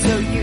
So you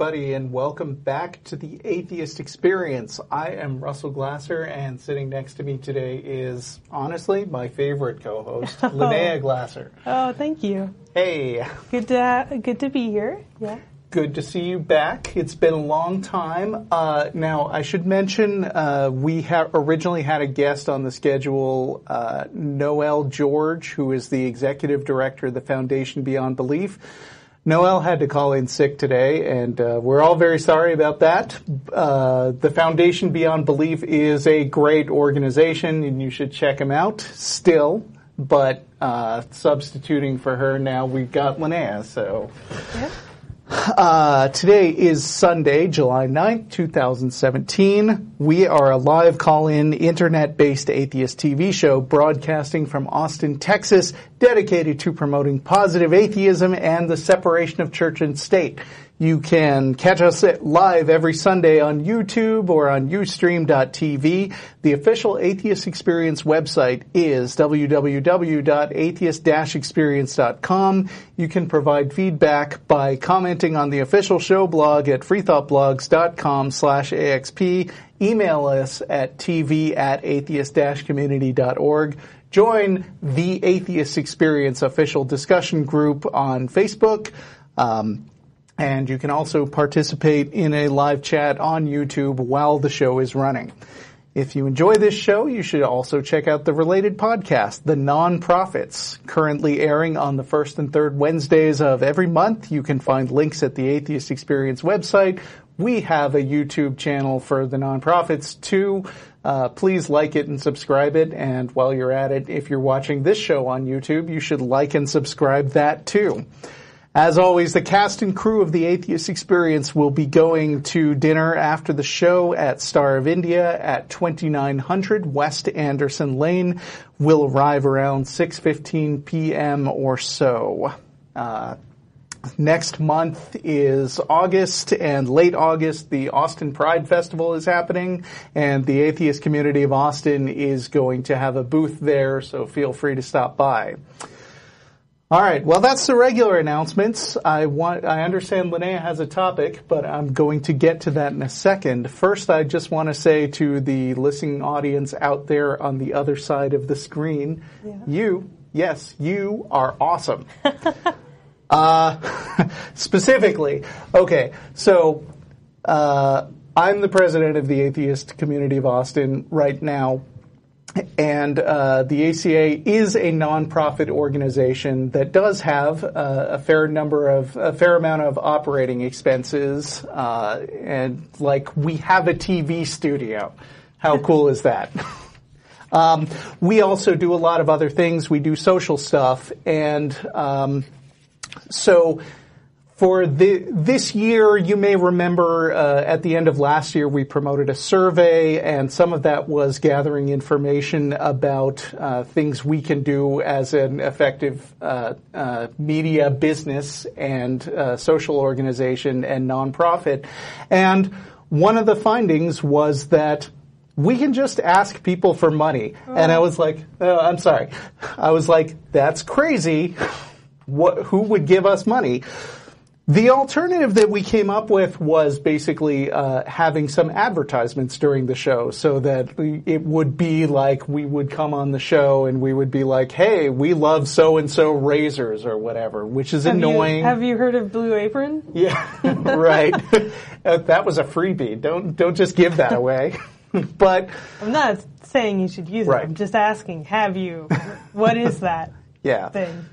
everybody, and welcome back to the Atheist Experience. I am Russell Glasser, and sitting next to me today is, honestly, my favorite co-host, Lynnea Glasser. Oh, thank you. Hey, Good to good to be here. Yeah. good to see you back. It's been a long time. Uh, now, I should mention uh, we ha- originally had a guest on the schedule, uh, Noelle George, who is the executive director of the Foundation Beyond Belief. Noelle had to call in sick today, and uh, we're all very sorry about that. Uh, the Foundation Beyond Belief is a great organization, and you should check them out still. But uh, substituting for her now, we've got Lynnea, so. Uh, today is Sunday, July 9th, 2017. We are a live call-in internet-based atheist TV show broadcasting from Austin, Texas, dedicated to promoting positive atheism and the separation of church and state. You can catch us live every Sunday on YouTube or on Ustream.tv. The official Atheist Experience website is www.atheist-experience.com. You can provide feedback by commenting on the official show blog at freethoughtblogs.com slash AXP. Email us at tv at atheist-community.org. Join the Atheist Experience official discussion group on Facebook. Um, and you can also participate in a live chat on YouTube while the show is running. If you enjoy this show, you should also check out the related podcast, The Non-Profits, currently airing on the first and third Wednesdays of every month. You can find links at the Atheist Experience website. We have a YouTube channel for The Non-Profits too. Uh, please like it and subscribe it. And while you're at it, if you're watching this show on YouTube, you should like and subscribe that too. As always, the cast and crew of the Atheist Experience will be going to dinner after the show at Star of India at 2900 West Anderson Lane. We'll arrive around 6:15 p.m. or so. Uh, next month is August, and late August, the Austin Pride Festival is happening, and the Atheist Community of Austin is going to have a booth there. So feel free to stop by. All right. Well, that's the regular announcements. I want, I understand Lynnea has a topic, but I'm going to get to that in a second. First, I just want to say to the listening audience out there on the other side of the screen, you, yes, you are awesome. uh, specifically, okay. So, uh, I'm the president of the atheist community of Austin right now and uh, the ACA is a nonprofit organization that does have uh, a fair number of a fair amount of operating expenses, uh, and like we have a TV studio. How cool is that? Um, we also do a lot of other things. We do social stuff, and um, so for the, this year, you may remember uh, at the end of last year, we promoted a survey, and some of that was gathering information about uh, things we can do as an effective uh, uh, media business and uh, social organization and nonprofit. And one of the findings was that we can just ask people for money. And I was like, oh, I'm sorry. I was like, that's crazy. What, who would give us money? The alternative that we came up with was basically uh, having some advertisements during the show so that it would be like we would come on the show and we would be like, hey, we love so and so razors or whatever, which is Have you, annoying. have you heard of Blue Apron? Yeah, right. Uh, that was a freebie. Don't don't just give that away. but I'm not saying you should use Right. it. I'm just asking, have you? what is that yeah. thing?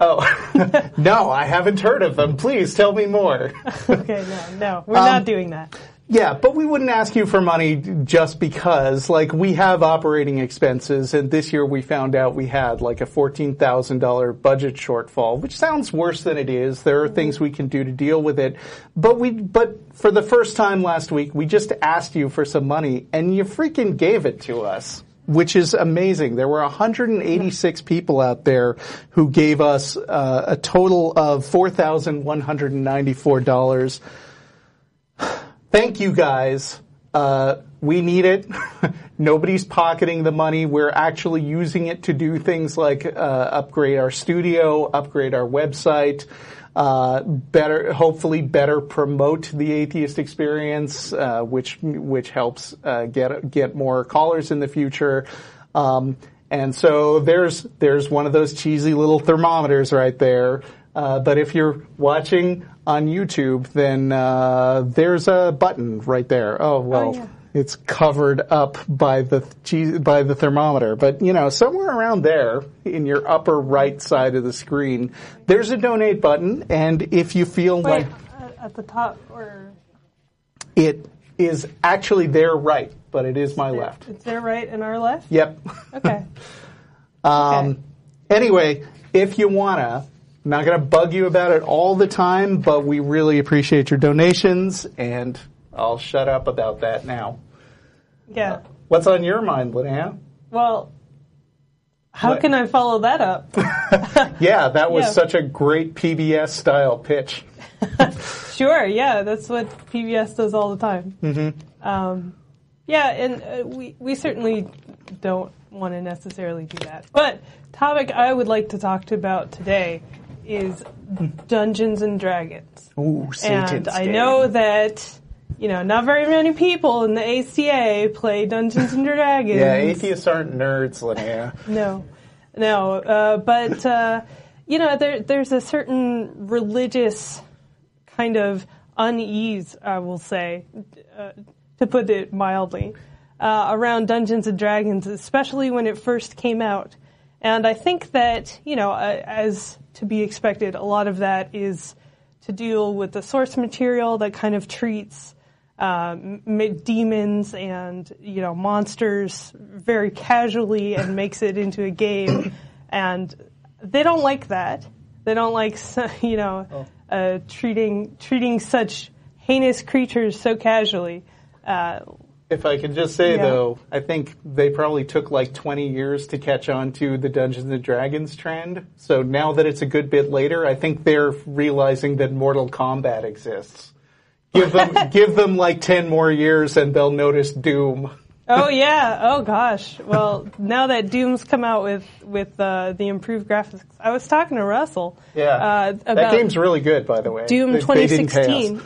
Oh no, I haven't heard of them. Please tell me more. Okay, no, no, we're Um, not doing that. Yeah, but we wouldn't ask you for money just because, like, we have operating expenses, and this year we found out we had like a fourteen thousand dollar budget shortfall, which sounds worse than it is. There are things we can do to deal with it, but we, but for the first time last week, we just asked you for some money, and you freaking gave it to us. Which is amazing. There were 186 people out there who gave us uh, a total of $4,194 thank you guys. Uh, we need it. Nobody's pocketing the money. We're actually using it to do things like uh, upgrade our studio, upgrade our website, uh, better, hopefully, better promote the atheist experience, uh, which which helps uh, get get more callers in the future. Um, and so there's there's one of those cheesy little thermometers right there. Uh, but if you're watching on YouTube, then uh, there's a button right there. Oh well, yeah. It's covered up by the by the thermometer. But you know, somewhere around there in your upper right side of the screen, there's a donate button. And if you feel Wait, like uh, at the top or it is actually there right, but it is my left. It's there right and our left. Yep. Okay. Um, Okay. Anyway, if you wanna, I'm not gonna bug you about it all the time, but we really appreciate your donations, and I'll shut up about that now. Yeah. What's on your mind, Lynnea? Well, how What? can I follow that up? Yeah, that was Yeah. such a great PBS style pitch. Sure, yeah, that's what PBS does all the time. Mm-hmm. Um, yeah, and uh, we we certainly don't want to necessarily do that. But topic I would like to talk to about today is Dungeons and Dragons. Ooh, and I know that you know not very many people in the ACA play Dungeons and Dragons. Yeah, atheists aren't nerds, Lynnea. No, no. Uh, but uh, you know, there, there's a certain religious kind of unease, I will say, uh, to put it mildly, uh, around Dungeons and Dragons, especially when it first came out. And I think that you know, uh, as to be expected, a lot of that is to deal with the source material that kind of treats um, demons and you know monsters very casually and makes it into a game, and they don't like that. They don't like you know uh, treating treating such heinous creatures so casually. Uh, If I could just say Yeah. though, I think they probably took like 20 years to catch on to the Dungeons and Dragons trend. So now that it's a good bit later, I think they're realizing that Mortal Kombat exists. Give them, give them like 10 more years and they'll notice Doom. oh yeah. Oh gosh. Well, now that Doom's come out with with uh, the improved graphics, I was talking to Russell. Yeah. Uh, that about game's really good, by the way. Doom They- they didn't pay us. 2016.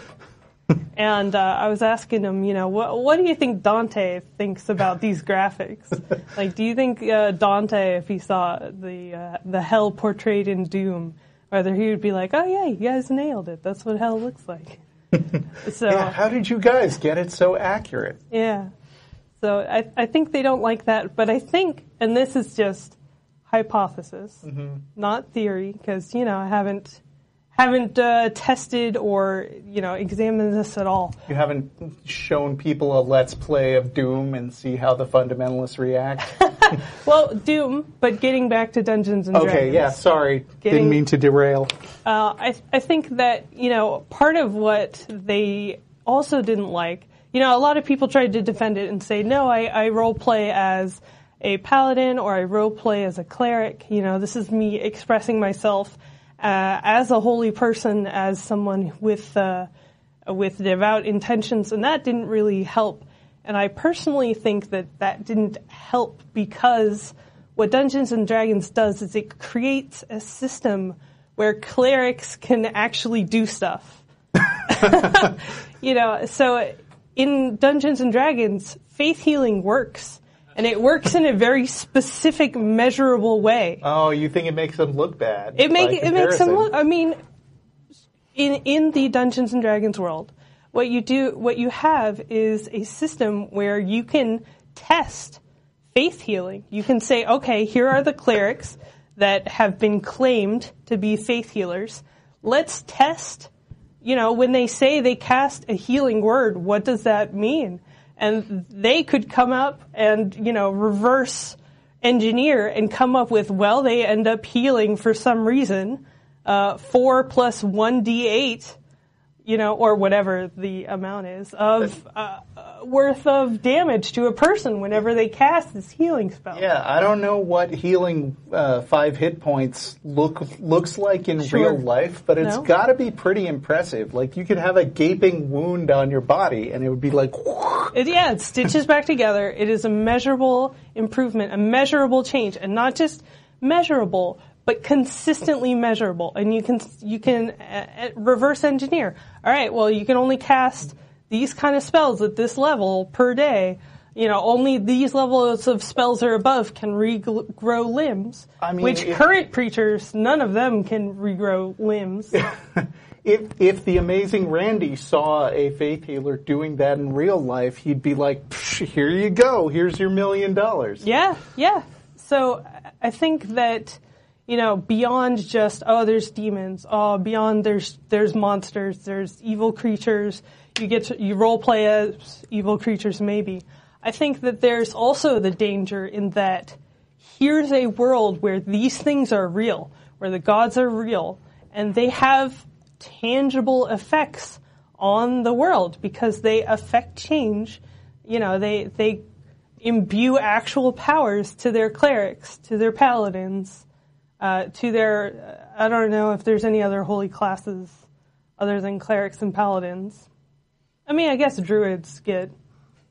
and uh, I was asking him, you know, what what do you think Dante thinks about these graphics? like, do you think uh, Dante, if he saw the uh, the hell portrayed in Doom, whether he would be like, oh yeah, you guys nailed it. That's what hell looks like. so Yeah, how did you guys get it so accurate? yeah. So I, I think they don't like that, but I think, and this is just hypothesis, mm-hmm. not theory, because you know I haven't haven't uh, tested or you know examined this at all. You haven't shown people a let's play of Doom and see how the fundamentalists react? Well, Doom, but getting back to Dungeons and Dragons. Okay, yeah, sorry. Didn't mean to derail. Uh, I, I think that, you know, part of what they also didn't like, you know, a lot of people tried to defend it and say, no, I, I role play as a paladin or I role play as a cleric. You know, this is me expressing myself as a holy person, as someone with, uh, with devout intentions, and that didn't really help. And I personally think that that didn't help because what Dungeons and Dragons does is it creates a system where clerics can actually do stuff. you know, so in Dungeons and Dragons, faith healing works. And it works in a very specific, measurable way. Oh, you think it makes them look bad? It make it makes them look. I mean, in in the Dungeons and Dragons world, what you do, what you have is a system where you can test faith healing. You can say, okay, here are the clerics that have been claimed to be faith healers. Let's test you know, when they say they cast a healing word, what does that mean? And they could come up and, you know, reverse engineer and come up with, well, they end up healing for some reason, uh, four plus one d8, you know, or whatever the amount is of uh, uh, worth of damage to a person whenever they cast this healing spell. Yeah, I don't know what healing uh, five hit points look looks like in Sure. real life, but it's No? got to be pretty impressive. Like you could have a gaping wound on your body, and it would be like, It, yeah, it stitches back together. It is a measurable improvement, a measurable change, and not just measurable, but consistently measurable. And you can you can uh, uh, reverse engineer. All right, well, you can only cast these kind of spells at this level per day. You know, only these levels of spells or above can regrow limbs. I mean, which if- current creatures, none of them can regrow limbs. if if the amazing Randi saw a faith healer doing that in real life, he'd be like, "Psh, "Here you go. Here's your million dollars." Yeah, yeah. So I think that you know beyond just oh there's demons, oh beyond there's there's monsters, there's evil creatures. You get to, you role play as evil creatures maybe. I think that there's also the danger in that here's a world where these things are real, where the gods are real, and they have tangible effects on the world because they affect change. You know, they they imbue actual powers to their clerics, to their paladins, uh, to their. I don't know if there's any other holy classes other than clerics and paladins. I mean, I guess druids get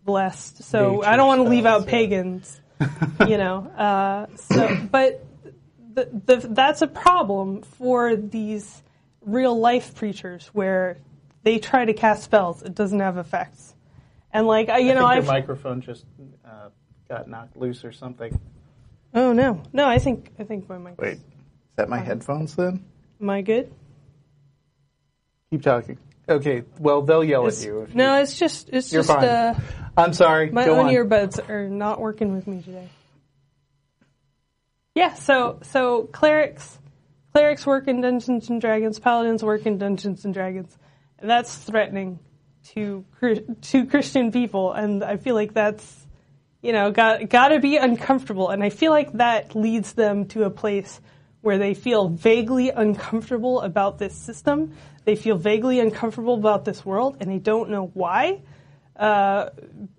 blessed, so Nature I don't want to leave out yeah. pagans. you know, uh, so but the, the, that's a problem for these real life preachers where they try to cast spells, it doesn't have effects, and like I- you I know, your I've microphone just uh, got knocked loose or something. oh no, no, I think I think my mic. Wait, is that my headphones then? am I good? Keep talking. Okay. Well, they'll yell It's- at you. If no, you it's just it's You're just fine. uh, I'm sorry. my own on. earbuds are not working with me today. Yeah, so so clerics clerics work in Dungeons and Dragons, paladins work in Dungeons and Dragons, and that's threatening to to Christian people, and I feel like that's you know got got to be uncomfortable, and I feel like that leads them to a place where they feel vaguely uncomfortable about this system. They feel vaguely uncomfortable about this world, and they don't know why uh,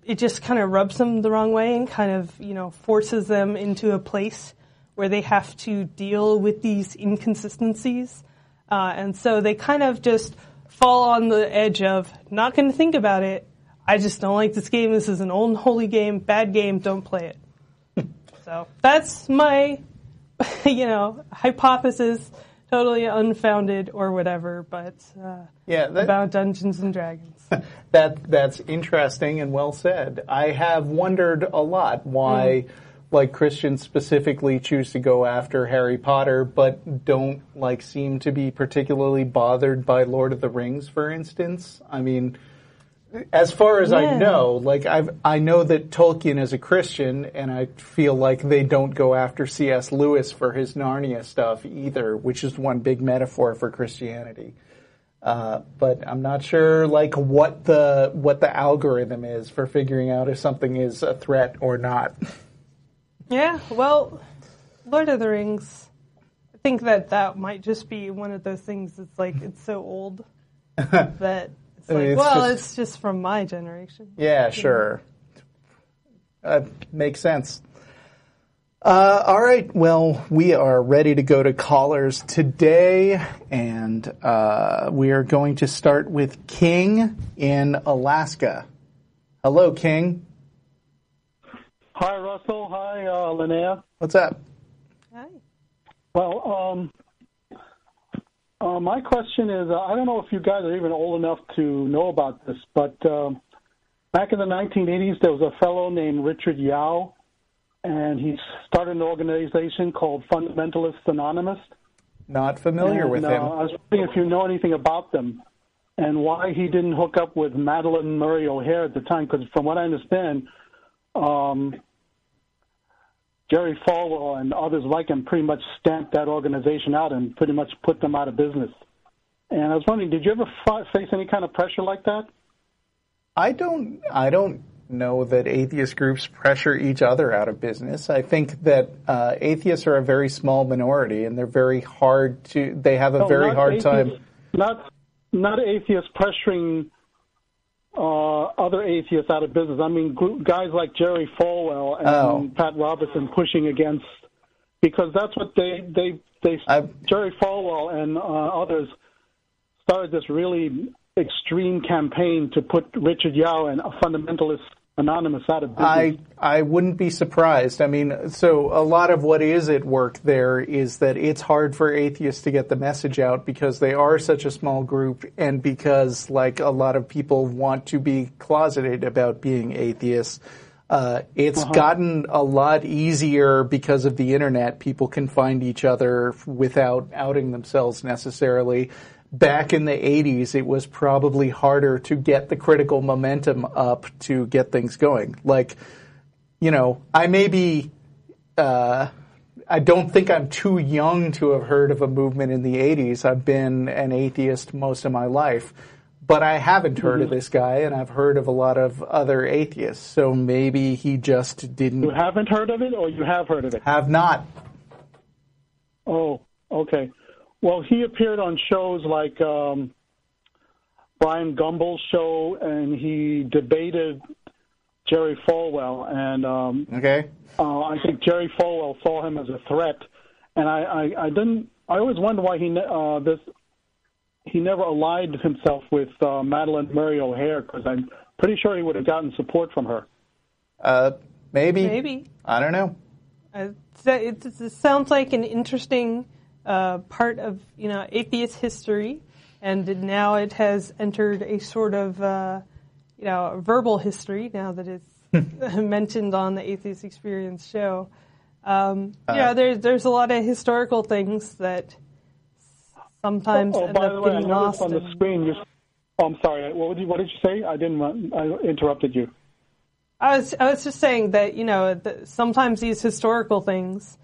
it just kind of rubs them the wrong way and kind of you know forces them into a place where they have to deal with these inconsistencies, uh, and so they kind of just fall on the edge of not going to think about it. I just don't like this game. This is an old holy game, bad game. Don't play it. so that's my you know hypothesis, totally unfounded or whatever, but uh, Yeah, that- about Dungeons and Dragons. That that's interesting and well said. I have wondered a lot why, like Christians specifically, choose to go after Harry Potter, but don't like seem to be particularly bothered by Lord of the Rings, for instance. I mean, as far as I know, like I've I know that Tolkien is a Christian, and I feel like they don't go after C.S. Lewis for his Narnia stuff either, which is one big metaphor for Christianity. Uh, but I'm not sure like what the what the algorithm is for figuring out if something is a threat or not. Yeah, well, Lord of the Rings. I think that that might just be one of those things that's like it's so old that it's like, it's well, just- it's just from my generation. Yeah, sure. Uh, makes sense. Uh, all right. Well, we are ready to go to callers today, and uh, we are going to start with King in Alaska. Hello, King. Hi, Russell. Hi, uh, Lynnea. What's up? Hi. Well, um, uh, my question is uh, I don't know if you guys are even old enough to know about this, but um, back in the 1980s, there was a fellow named Richard Yao, and he started an organization called Fundamentalists Anonymous. Not familiar and, with uh, him. I was wondering if you know anything about them and why he didn't hook up with Madalyn Murray O'Hair at the time, because from what I understand, um, Jerry Falwell and others like him pretty much stamped that organization out and pretty much put them out of business. and I was wondering, did you ever face any kind of pressure like that? I don't. I don't know that atheist groups pressure each other out of business. I think that uh, atheists are a very small minority, and they're very hard to. They have a No, very hard atheists- time. Not not atheists pressuring uh, other atheists out of business. I mean, guys like Jerry Falwell and Oh. Pat Robertson pushing against because that's what they they they I've- Jerry Falwell and uh, others started this really extreme campaign to put Richard Yao and a fundamentalist anonymous out of business. I I wouldn't be surprised. I mean, so a lot of what is at work there is that it's hard for atheists to get the message out because they are such a small group and because like a lot of people want to be closeted about being atheists. Uh, it's gotten a lot easier because of the internet. People can find each other without outing themselves necessarily. Back in the 80s, it was probably harder to get the critical momentum up to get things going. Like, you know, I may be, uh, I don't think I'm too young to have heard of a movement in the 80s. I've been an atheist most of my life, but I haven't heard of this guy, and I've heard of a lot of other atheists. So maybe he just didn't you haven't heard of it, or you have heard of it? have not. Oh, okay. Well, he appeared on shows like um, Brian Gumbel's show, and he debated Jerry Falwell, and um, Okay. uh, I think Jerry Falwell saw him as a threat, and I, I, I didn't. I always wondered why he ne- uh, this he never allied himself with uh, Madalyn Murray O'Hair because I'm pretty sure he would have gotten support from her. Uh, maybe. Maybe. I don't know. Uh, it, it sounds like an interesting uh, part of you know atheist history, and now it has entered a sort of uh, you know verbal history now that it's mentioned on the Atheist Experience show. Um, you know, there's there's a lot of historical things that sometimes Oh, end by up the way, getting lost. on the screen. You, oh, I'm sorry. What did you, what did you say? I didn't. I interrupted you. I was I was just saying that you know the, sometimes these historical things,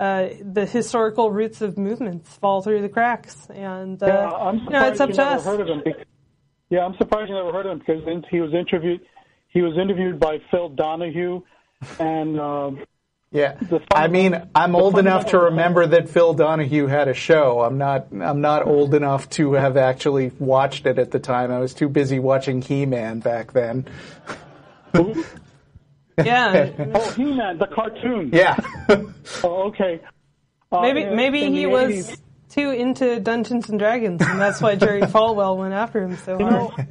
uh, the historical roots of movements fall through the cracks, and uh, Yeah, I'm you know surprised it's up you to never us. heard of him. bec- Yeah, I'm surprised you never heard of him because he was interviewed. He was interviewed by Phil Donahue, and um, Yeah. I mean, I'm old enough to remember that Phil Donahue had a show. I'm not I'm not old enough to have actually watched it at the time. I was too busy watching He-Man back then. Yeah, oh, He-Man, the cartoon. Yeah. Oh, okay. Uh, maybe in- maybe in he was 80s, too into Dungeons and Dragons, and that's why Jerry Falwell went after him so You hard. know,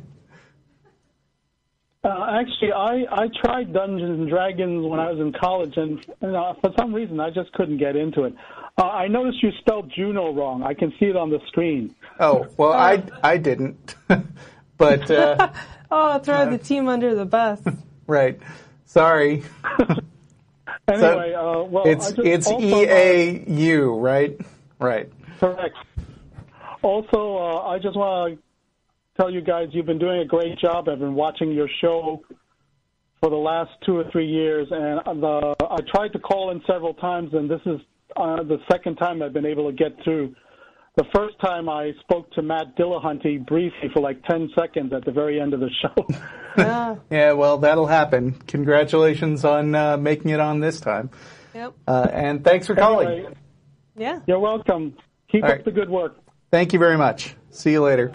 uh, actually, I I tried Dungeons and Dragons when I was in college, and, and uh, for some reason I just couldn't get into it. Uh, I noticed you spelled Juneau wrong. I can see it on the screen. oh, well I I didn't. but uh, Oh, throw the team under the bus. right. Sorry. Anyway, uh, well, It's it's E A U, right? Right. uh, correct. Also, uh, I just want to tell you guys you've been doing a great job. I've been watching your show for the last two or three years, and the, I tried to call in several times, and this is uh, the second time I've been able to get through. The first time I spoke to Matt Dillahunty briefly for like 10 seconds at the very end of the show. Yeah, Yeah, well, that'll happen. Congratulations on uh, making it on this time. yep, Uh, and thanks for calling. Anyway, yeah. you're welcome. Keep All up right. the good work. Thank you very much. See you later.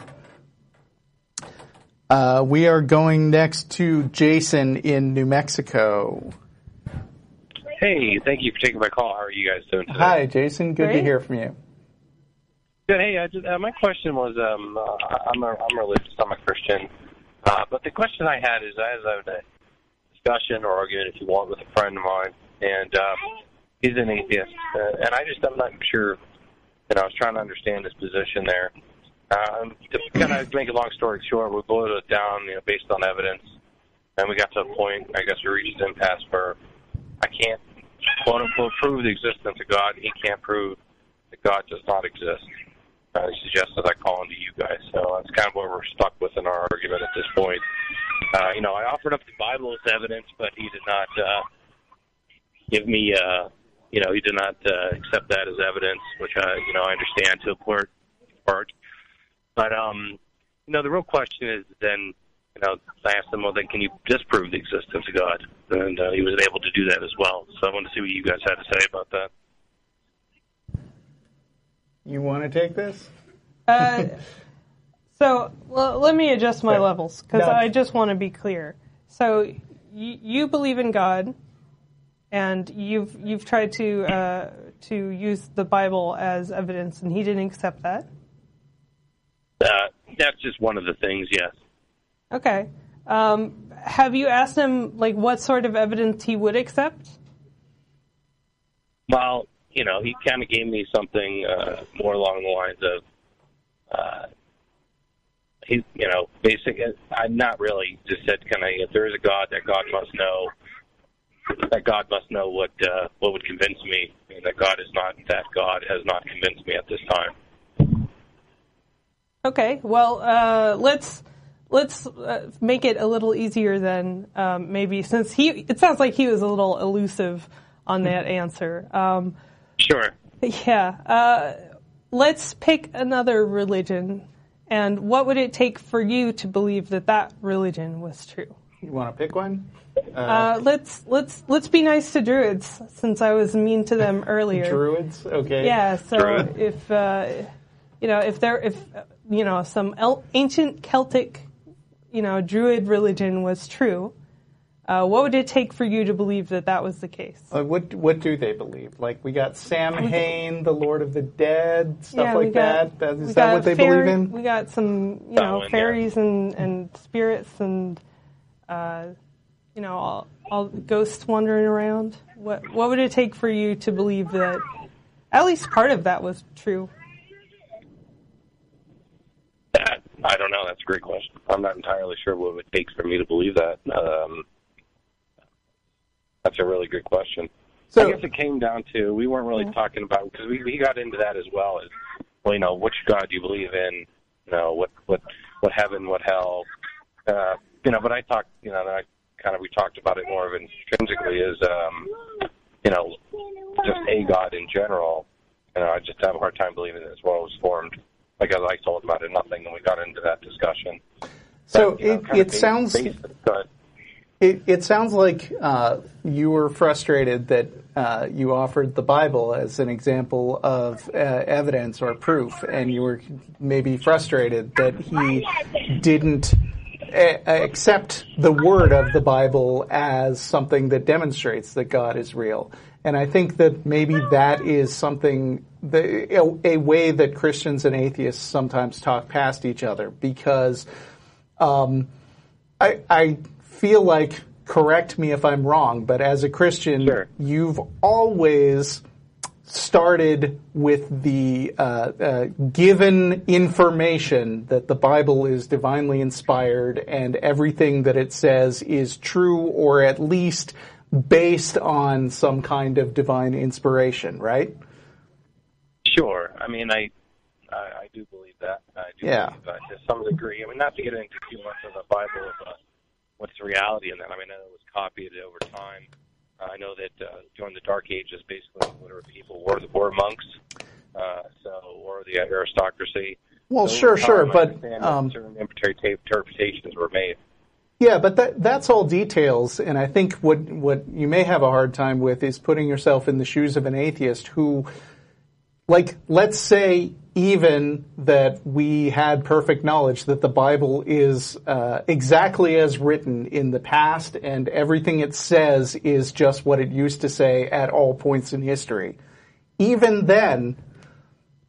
Uh, we are going next to Jason in New Mexico. Hey, thank you for taking my call. How are you guys doing today? Hi, Jason. Good to hear from you. Good. Hey, I just, uh, my question was, um, uh, I'm a, I'm religious. I'm a Christian, uh, but the question I had is, I was having a discussion or argument, if you want, with a friend of mine, and uh, he's an atheist, uh, and I just I'm not sure. And I was trying to understand his position there. Um, to kind of make a long story short, we boiled it down, you know, based on evidence, and we got to a point. I guess we reached an impasse where I can't quote unquote prove the existence of God. He can't prove that God does not exist. Uh, suggested I call into you guys, so that's kind of where we're stuck with in our argument at this point. Uh, you know, I offered up the Bible as evidence, but he did not uh, give me. Uh, you know, he did not uh, accept that as evidence, which I, you know, I understand to a part. part. But um, you know, the real question is then, you know, I asked him, well, then can you disprove the existence of God? And uh, he was able to do that as well. So I wanted to see what you guys had to say about that. You want to take this? Uh, so well, let me adjust my Okay. levels because No. I just want to be clear. So y- you believe in God, and you've you've tried to uh, to use the Bible as evidence, and he didn't accept that. Uh, that's just one of the things, yes. Okay. Um, have you asked him like what sort of evidence he would accept? Well, you know, he kind of gave me something uh, more along the lines of, uh, he, you know, basic. I'm not really just said, kind of, if there is a God, that God must know, that God must know what uh, what would convince me, and that God is not that God has not convinced me at this time. Okay. Well, uh, let's let's uh, make it a little easier then. Um, maybe since he, it sounds like he was a little elusive on that answer. Um, Sure. yeah. Uh, let's pick another religion. And what would it take for you to believe that that religion was true? You want to pick one? Uh, let's let's let's be nice to Druids, since I was mean to them earlier. Druids? Okay. Yeah, so Druid. if uh, you know if there if uh, you know some el- ancient Celtic you know Druid religion was true, uh, what would it take for you to believe that that was the case? Uh, what what do they believe? Like we got Samhain, the Lord of the Dead, stuff yeah, like we got, that. that. we Is that got what they fairy- believe in? We got some you know Samhain, yeah. fairies and and spirits and uh, you know all, all ghosts wandering around. What what would it take for you to believe that at least part of that was true? That I don't know. That's a great question. I'm not entirely sure what it takes for me to believe that. Um, that's a really good question. So- I guess it came down to we weren't really talking about because we we got into that as well as well. You know, which God do you believe in? You know, what what what heaven, what hell? Uh, you know, but I talked. You know, I kind of we talked about it more of intrinsically as um, you know, just a God in general. You know, I just have a hard time believing that this world was formed because I told about it nothing, and we got into that discussion. So But, you know, it, it sounds basic, but it, it sounds like uh, you were frustrated that uh, you offered the Bible as an example of uh, evidence or proof, and you were maybe frustrated that he didn't a- accept the word of the Bible as something that demonstrates that God is real. And I think that maybe that is something, the, a, a way that Christians and atheists sometimes talk past each other because um, I, I feel like, correct me if I'm wrong, but as a Christian, Sure. you've always started with the uh, uh, given information that the Bible is divinely inspired and everything that it says is true or at least based on some kind of divine inspiration, right? Sure. I mean, I, I I do believe that. I do Yeah. believe that to some degree. I mean, not to get into too much of the Bible, but what's the reality in that? I mean, I know it was copied over time. Uh, I know that uh, during the Dark Ages, basically, whatever people were the were monks, uh, so or the aristocracy. Well, So sure, sure, but um, certain interpretations were made. Yeah, but that, that's all details, and I think what what you may have a hard time with is putting yourself in the shoes of an atheist who, like, let's say even that we had perfect knowledge that the Bible is uh, exactly as written in the past, and everything it says is just what it used to say at all points in history. Even then,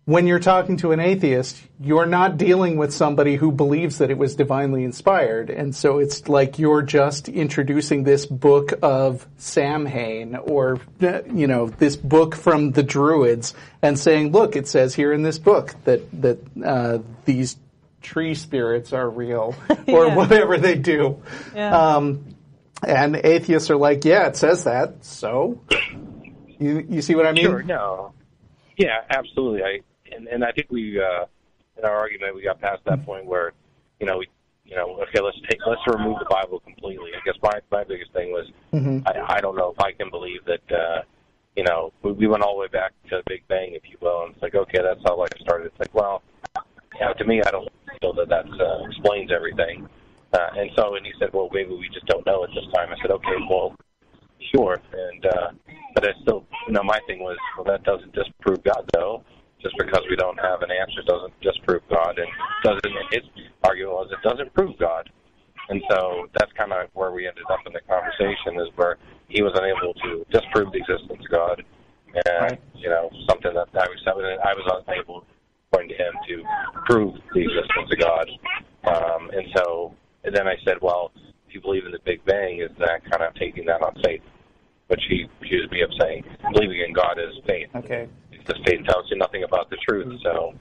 when you're talking to an atheist, you're not dealing with somebody who believes that it was divinely inspired. And so it's like you're just introducing this book of Sam Samhain or, you know, this book from the Druids and saying, look, it says here in this book that, that, uh, these tree spirits are real or Yeah. whatever they do. Yeah. Um, and atheists are like, yeah, it says that. So you, you see what I mean? Sure, no. Yeah, absolutely. I and, and I think we uh in our argument we got past that point where, you know, we you know, okay, let's take let's remove the Bible completely. I guess my my biggest thing was I, I don't know if I can believe that uh you know, we, we went all the way back to the Big Bang, if you will, and it's like, okay, that's how life started. It's like, well, you know, to me, I don't feel that that uh, explains everything. Uh, and so, and he said, well, maybe we just don't know at this time. I said, okay, well, sure. And uh, but I still, you know, my thing was, well, that doesn't disprove God, though. Just because we don't have an answer doesn't disprove God, and doesn't. His argument was it doesn't prove God. And so that's kind of where we ended up in the conversation, is where he was unable to disprove the existence of God, and Right. you know something that I was I was unable, according to him, to prove the existence of God. Um, and so and then I said, well, if you believe in the Big Bang, is that kind of taking that on faith? Which he accused me of saying, believing in God is faith. Okay. Because state tells you nothing about the truth. So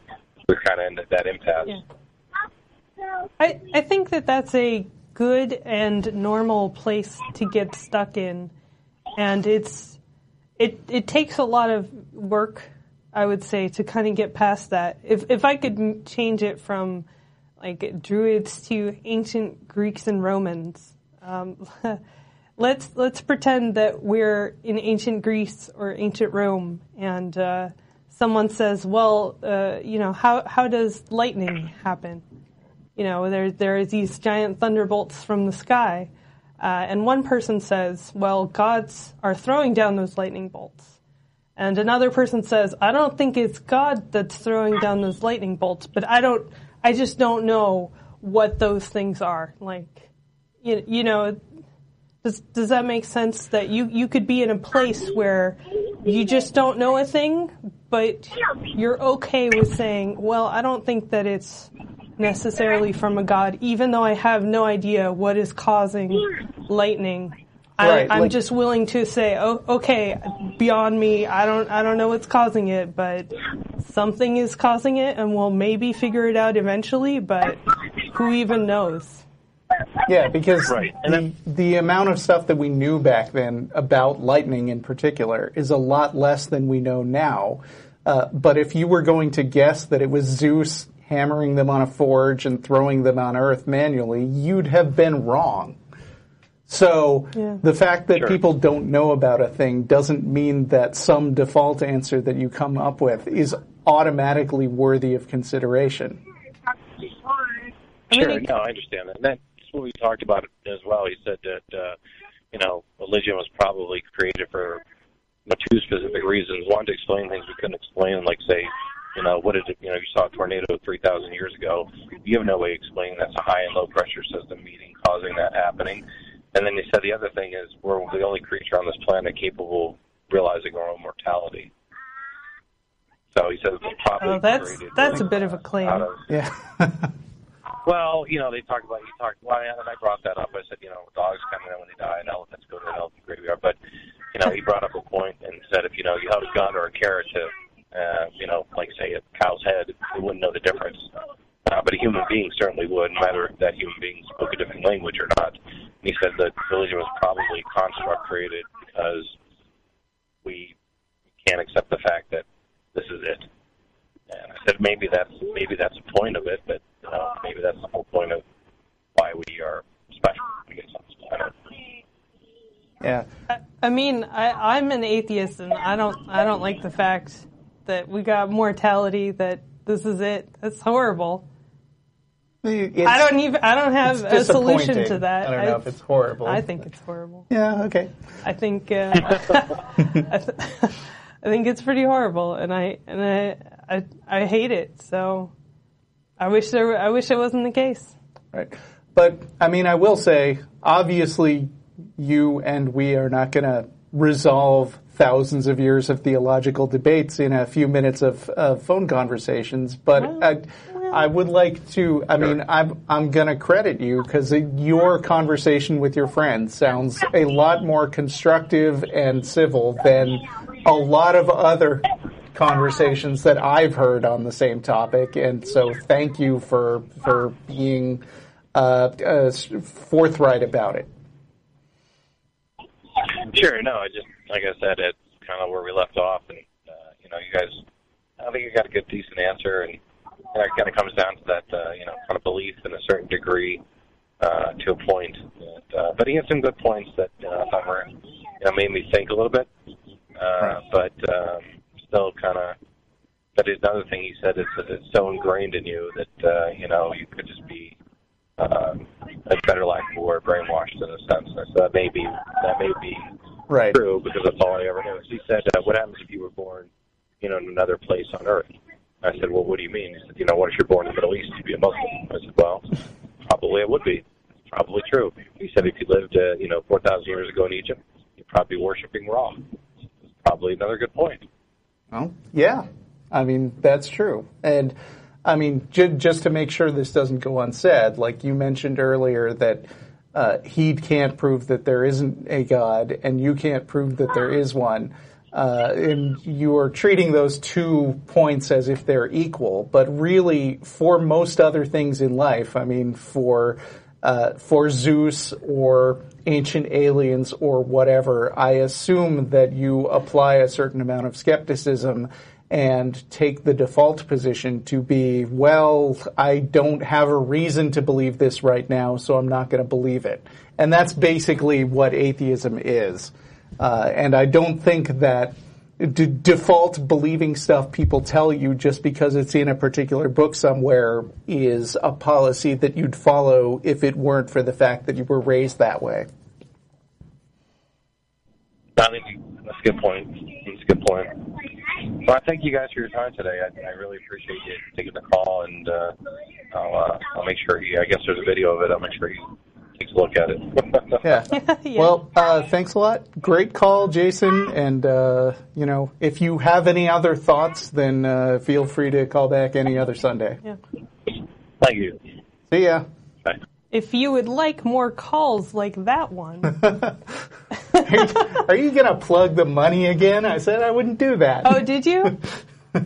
we're kind of in that impasse. Yeah. I, I think that that's a good and normal place to get stuck in, and it's it it takes a lot of work, I would say, to kind of get past that. If if I could change it from like Druids to ancient Greeks and Romans, um, let's let's pretend that we're in ancient Greece or ancient Rome, and uh, someone says, "Well, uh, you know, how how does lightning happen?" you know, there there are these giant thunderbolts from the sky, uh, and one person says, "Well, gods are throwing down those lightning bolts," and another person says, "I don't think it's God that's throwing down those lightning bolts, but I don't, I just don't know what those things are." Like, you you know, does does that make sense? That you you could be in a place where you just don't know a thing, but you're okay with saying, "Well, I don't think that it's." necessarily from a god, even though I have no idea what is causing lightning. Right, I, I'm like- just willing to say, oh, okay, beyond me, I don't, I don't know what's causing it, but something is causing it, and we'll maybe figure it out eventually. But who even knows? Yeah, because Right, the, and the amount of stuff that we knew back then about lightning in particular is a lot less than we know now. Uh, but if you were going to guess that it was Zeus hammering them on a forge and throwing them on Earth manually, you'd have been wrong. So Yeah. the fact that Sure. people don't know about a thing doesn't mean that some default answer that you come up with is automatically worthy of consideration. Sure, no, I understand that. And that's what we talked about it as well. He said that, uh, you know, religion was probably created for you know, two specific reasons. One, to explain things we couldn't explain, like, say, you know, what did you know, you saw a tornado 3,000 years ago. You have no way of explaining that's a high and low pressure system meeting causing that happening. And then he said the other thing is we're the only creature on this planet capable of realizing our own mortality. So he said it's probably oh, that's created that's a bit of a claim. of Yeah. well, you know, they talk about you talk. Well, and I brought that up. I said, you know, dogs come in when they die, and elephants go to an elephant graveyard. But you know, he brought up a point and said, if you know, you held a gun or a carrot to, uh, you know, like say a cow's head, they wouldn't know the difference. Uh, but a human being certainly would, no matter if that human being spoke a different language or not. And he said that religion was probably construct created because we can't accept the fact that this is it. And I said maybe that's maybe that's the point of it, but you know, maybe that's the whole point of why we are special. I guess on this planet. yeah. I mean, I, I'm an atheist, and I don't I don't like the fact that we got mortality. That this is it. That's horrible. It's- I don't even. I don't have a solution to that. I don't know if it's horrible. I think it's horrible. Yeah, okay. I think. Uh, I, th- I think it's pretty horrible, and I and I, I I hate it. So I wish there. I wish it wasn't the case. Right. But, I mean, I will say, obviously, you and we are not going to resolve thousands of years of theological debates in a few minutes of, of phone conversations. But I, I would like to, I mean, I'm, I'm going to credit you because your conversation with your friend sounds a lot more constructive and civil than a lot of other conversations that I've heard on the same topic, and so thank you for for being uh, uh, forthright about it. Sure. No, I just like I said, it's kind of where we left off, and uh, you know, you guys, I think you got a good, decent answer, and it kind of comes down to that, uh, you know, kind of belief in a certain degree uh, to a point. That, uh, but he had some good points that know, I thought were, you know, made me think a little bit, uh, but um, still kind of But another thing he said is that it's so ingrained in you that uh, you know you could just be, um, a better lack of word, brainwashed in a sense. So that may be that may be Right. true because that's all I ever knew. He said, uh, "What happens if you were born, you know, in another place on Earth?" I said, "Well, what do you mean?" He said, "You know, what if you're born in the Middle East? You'd be a Muslim." I said, "Well, probably it would be. It's probably true." He said, "If you lived, uh, you know, four thousand years ago in Egypt, you'd probably be worshiping Ra." Probably another good point. Well, yeah. I mean, that's true. And I mean, j- just to make sure this doesn't go unsaid, like you mentioned earlier that uh, he can't prove that there isn't a God and you can't prove that there is one. Uh, and you are treating those two points as if they're equal, but really, for most other things in life, I mean, for uh, for Zeus or ancient aliens or whatever, I assume that you apply a certain amount of skepticism and take the default position to be, well, I don't have a reason to believe this right now, so I'm not going to believe it. And that's basically what atheism is. Uh, and I don't think that d- default believing stuff people tell you just because it's in a particular book somewhere is a policy that you'd follow if it weren't for the fact that you were raised that way. I that's a good point. That's a good point. Well, I thank you guys for your time today. I, I really appreciate you taking the call, and uh, I'll uh, I'll make sure. I guess there's a video of it. I'll make sure he takes a look at it. Yeah. Yeah. Well, uh, thanks a lot. Great call, Jason. And, uh, you know, if you have any other thoughts, then uh, feel free to call back any other Sunday. Yeah. Thank you. See ya. Bye. If you would like more calls like that one, Are you going to plug the money again? I said I wouldn't do that. oh, did you?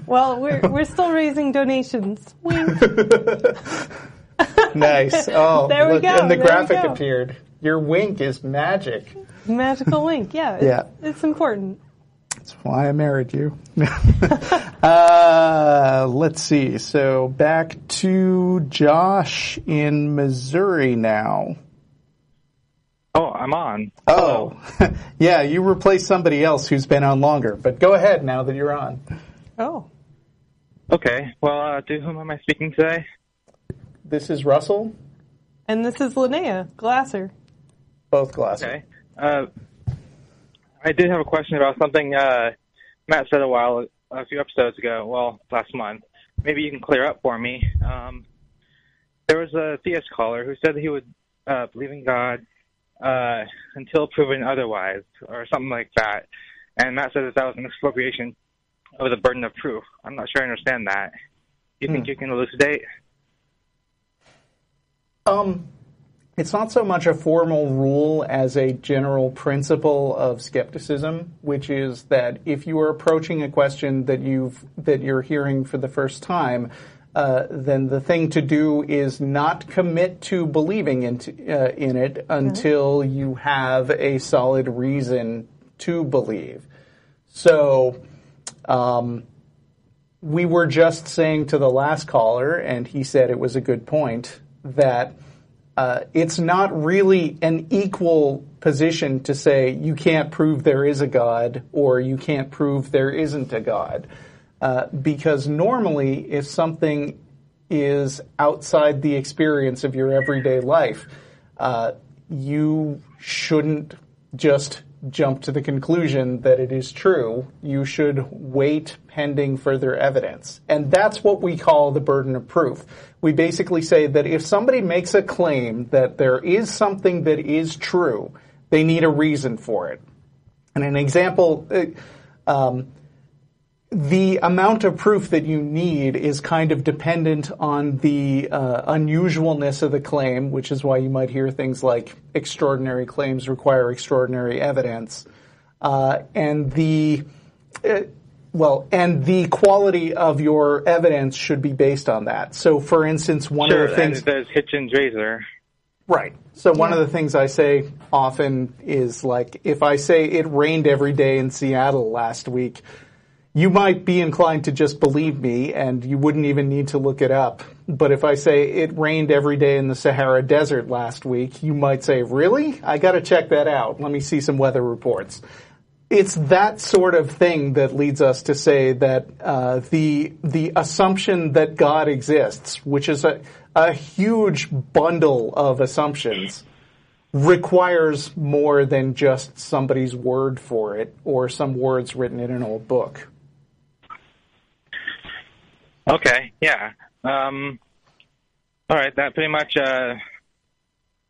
Well, we're we're still raising donations. Wink. Nice. Oh, There we look, go, And the there graphic appeared. Your wink is magic. Magical link. Yeah. It's, Yeah. It's important. That's why I married you. uh, let's see. So back to Josh in Missouri now. Oh, I'm on. Oh, yeah, you replaced somebody else who's been on longer. But go ahead now that you're on. Oh. Okay. Well, uh, to whom am I speaking today? This is Russell, And this is Lynnea Glasser. both Glassers. Okay. Uh, I did have a question about something uh, Matt said a while, a few episodes ago. Well, last month. Maybe you can clear up for me. Um, there was a theist caller who said he would uh, believe in God uh, until proven otherwise, or something like that. And Matt said that that was an expropriation of the burden of proof. I'm not sure I understand that. You think you can elucidate? Um, it's not so much a formal rule as a general principle of skepticism, which is that if you are approaching a question that you've that you're hearing for the first time, uh, then the thing to do is not commit to believing into, uh, in it until you have a solid reason to believe. So. Um, we were just saying to the last caller, and he said it was a good point, that uh, it's not really an equal position to say you can't prove there is a God or you can't prove there isn't a God. Uh, because normally, if something is outside the experience of your everyday life, uh, you shouldn't just jump to the conclusion that it is true. You should wait pending further evidence. And that's what we call the burden of proof. We basically say that if somebody makes a claim that there is something that is true, they need a reason for it. And an example, uh, um, the amount of proof that you need is kind of dependent on the uh, unusualness of the claim, which is why you might hear things like extraordinary claims require extraordinary evidence, uh, and the uh, well, and the quality of your evidence should be based on that. So, for instance, one Sure. of the things there's Hitchens Razor. Right. So one of the things I say often is like, if I say it rained every day in Seattle last week, you might be inclined to just believe me and you wouldn't even need to look it up. But if I say it rained every day in the Sahara Desert last week, you might say, really? I gotta check that out. Let me see some weather reports. it's that sort of thing that leads us to say that uh, the the assumption that God exists, which is a a huge bundle of assumptions, requires more than just somebody's word for it or some words written in an old book. Okay, yeah. Um, all right, that pretty much. Uh,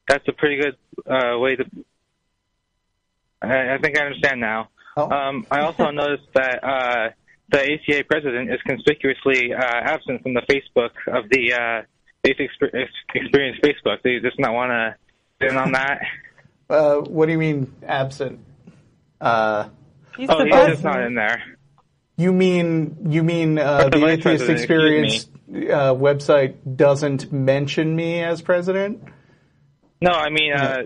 that's a pretty good uh, way to. I, I think I understand now. Oh. Um, I also noticed that uh, the ACA president is conspicuously uh, absent from the Facebook of the uh, Basic Exper- Experience Facebook. Do you just not want to get in on that? Uh, what do you mean absent? Uh, He's oh, he's just not in there. You mean you mean uh, the the Atheist Experience excuse uh, website doesn't mention me as president? No, I mean, uh,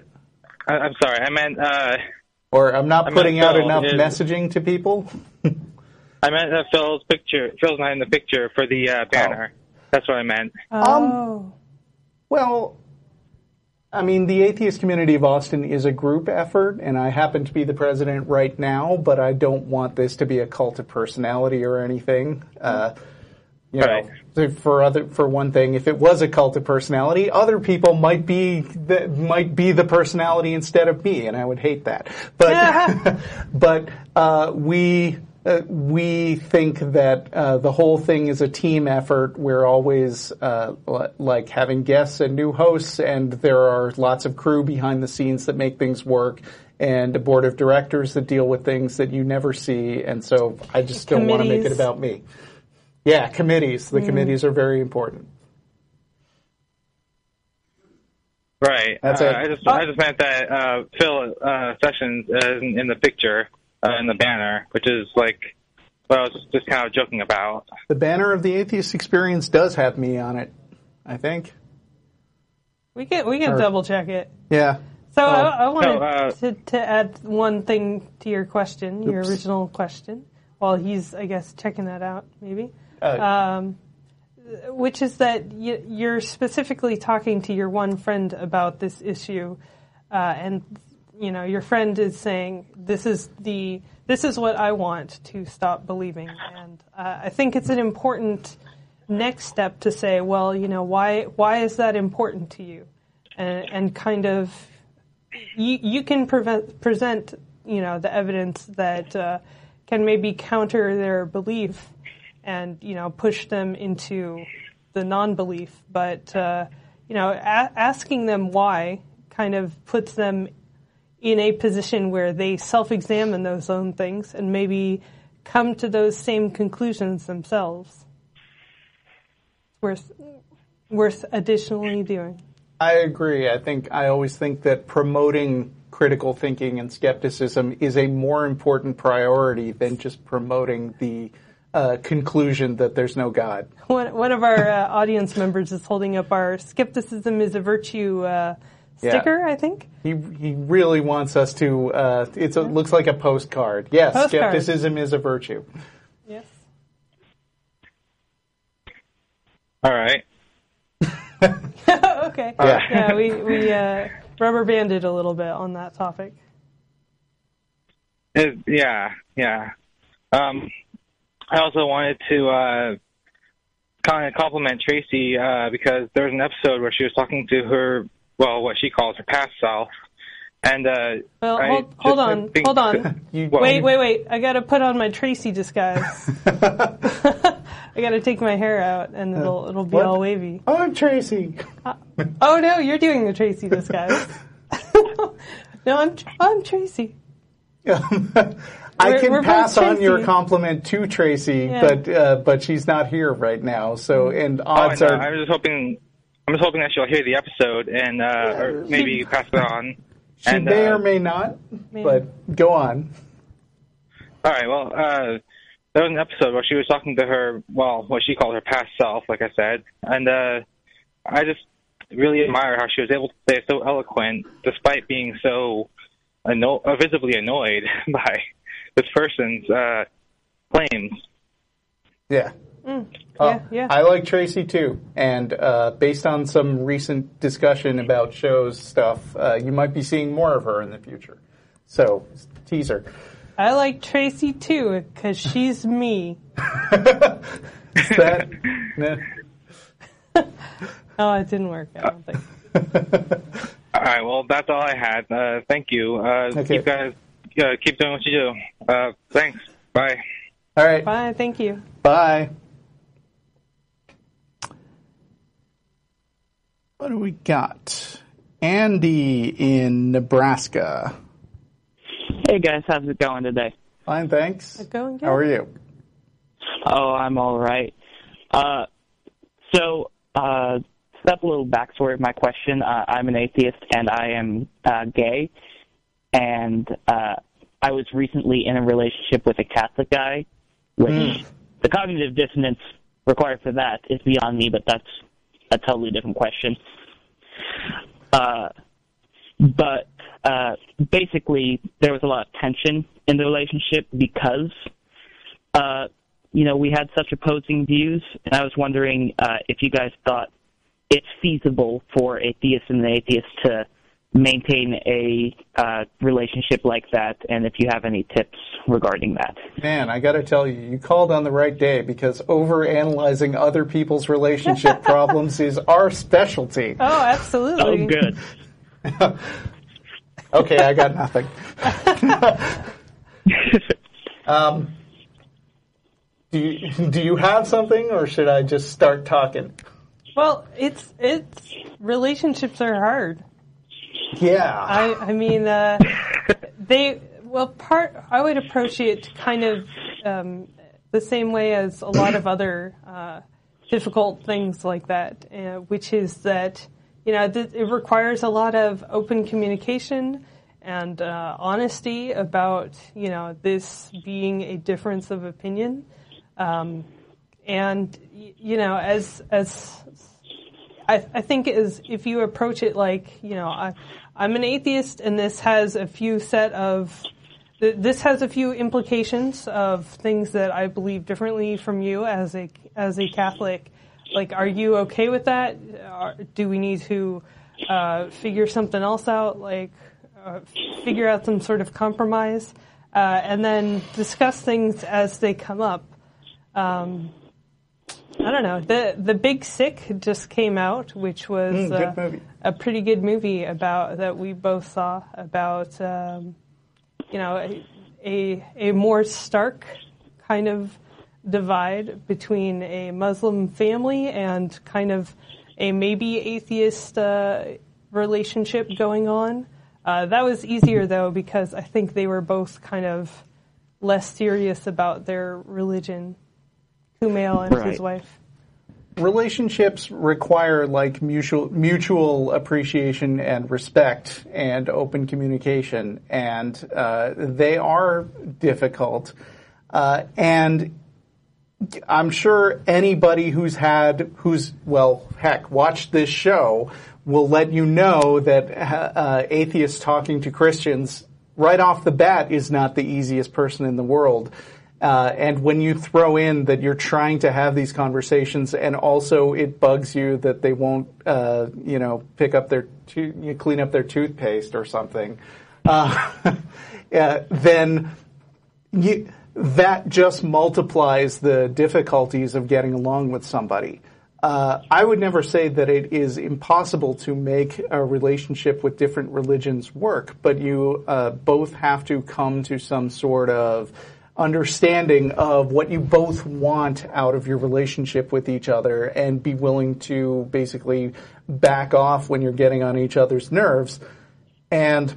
I, I'm sorry. I meant, uh, Or I'm not I putting out Phil enough is- messaging to people? I meant uh, Phil's picture. Phil's not in the picture for the uh, banner. That's what I meant. Oh. Well, I mean, the atheist community of Austin is a group effort, and I happen to be the president right now, but I don't want this to be a cult of personality or anything. Uh, you know, so for other, for one thing, if it was a cult of personality, other people might be the, might be the personality instead of me, and I would hate that. But but uh, we. Uh, we think that uh, the whole thing is a team effort. We're always uh, li- like having guests and new hosts, and there are lots of crew behind the scenes that make things work, and a board of directors that deal with things that you never see. And so I just don't want to make it about me. Yeah, committees. The committees are very important. Right. That's uh, it. I just I just meant that uh, Phil uh, Sessions is in, in the picture uh, in the banner, which is like what I was just, just kind of joking about. The banner of the atheist experience does have me on it. I think. We can we can Or- double check it. Yeah. So I, I wanted No, uh, to, to add one thing to your question, your original question, while he's, I guess, checking that out, maybe. Uh, Um, which is that you're specifically talking to your one friend about this issue, uh, and you know your friend is saying this is the this is what I want to stop believing, and uh, I think it's an important next step to say, well, you know, why why is that important to you, and and kind of you, you can prevent, present, you know, the evidence that uh, can maybe counter their belief and, you know, push them into the non-belief. But, uh, you know, a- asking them why kind of puts them in a position where they self-examine those own things and maybe come to those same conclusions themselves. Worth, worth additionally doing. I agree. I think I always think that promoting critical thinking and skepticism is a more important priority than just promoting the uh, conclusion that there's no God. One, one of our uh, audience members is holding up our "Skepticism is a Virtue" uh, Yeah. sticker. I think. He he really wants us to. Uh, it's a, looks like a postcard. Yes, Postcard. skepticism is a virtue. Yes. All right. okay. Yeah. Yeah, we we uh, rubber banded a little bit on that topic. It, yeah, yeah. Um, I also wanted to uh, kind of compliment Tracy uh, because there was an episode where she was talking to her, well, what she calls her past self, and uh, Well, hold, hold on, think- hold on. You- Well, Wait, wait, wait! I gotta put on my Tracy disguise. I gotta take my hair out, and it'll it'll be What? all wavy. Oh, I'm Tracy. Oh no, you're doing the Tracy disguise. no, I'm I'm Tracy. I can we're pass on your compliment to Tracy, Yeah. but uh, but she's not here right now. So and Oh, I odds know. are I'm just hoping. I'm just hoping that she'll hear the episode and uh, or maybe pass it on. she and, may uh, or may not. May- But go on. All right. Well, uh, there was an episode where she was talking to her, well, what she called her past self, like I said, and uh, I just really admire how she was able to stay so eloquent despite being so anno- uh, visibly annoyed by this person's uh, claims. Yeah. Yeah, Uh, yeah. I like Tracy too, and uh, based on some recent discussion about shows stuff, uh, you might be seeing more of her in the future. So, teaser. I like Tracy too because she's me. Is that? nah. Oh, it didn't work. I don't think. All right. Well, that's all I had. Uh, thank you. Uh, Okay. You guys uh, keep doing what you do. Uh, thanks. Bye. All right. Bye. Thank you. Bye. What do we got? Andy in Nebraska. Hey guys, how's it going today? Fine, thanks. Going good. How are you? Oh, I'm all right. Uh, so, uh, that's a little backstory of my question. Uh, I'm an atheist and I am uh, gay, and uh, I was recently in a relationship with a Catholic guy, which the cognitive dissonance required for that is beyond me, but that's a totally different question. Uh, but uh, basically, there was a lot of tension in the relationship because uh, you know, we had such opposing views, and I was wondering uh, if you guys thought it's feasible for a theist and an atheist to maintain a uh, relationship like that, and if you have any tips regarding that. Man, I got to tell you, you called on the right day because over analyzing other people's relationship problems is our specialty. Oh, absolutely. Oh, good. Okay, I got nothing. um, do you, do you have something, or should I just start talking? Well, it's it's relationships are hard. Yeah. I I mean uh, they well part I would approach it kind of um, the same way as a lot of other uh, difficult things like that, uh, which is that you know th- it requires a lot of open communication and uh, honesty about you know this being a difference of opinion. Um, and you know, as as I, I think is if you approach it like you know I, I'm an atheist and this has a few set of this has a few implications of things that I believe differently from you as a as a Catholic. Like, are you okay with that? Are, do we need to uh, figure something else out? Like, uh, figure out some sort of compromise, uh, and then discuss things as they come up. Um, I don't know. The The Big Sick just came out, which was Mm, uh, a pretty good movie about that we both saw about um, you know a, a a more stark kind of divide between a Muslim family and kind of a maybe atheist uh, relationship going on. Uh, that was easier though because I think they were both kind of less serious about their religion. Kumail and his wife. relationships require like mutual mutual appreciation and respect and open communication, and uh, they are difficult. Uh, and I'm sure anybody who's had who's well, heck, watched this show will let you know that uh, atheists talking to Christians right off the bat is not the easiest person in the world. Uh, and when you throw in that you're trying to have these conversations, and also it bugs you that they won't, uh, you know, pick up their, to- you clean up their toothpaste or something, uh, yeah, then you, that just multiplies the difficulties of getting along with somebody. Uh, I would never say that it is impossible to make a relationship with different religions work, but you uh, both have to come to some sort of understanding of what you both want out of your relationship with each other and be willing to basically back off when you're getting on each other's nerves. And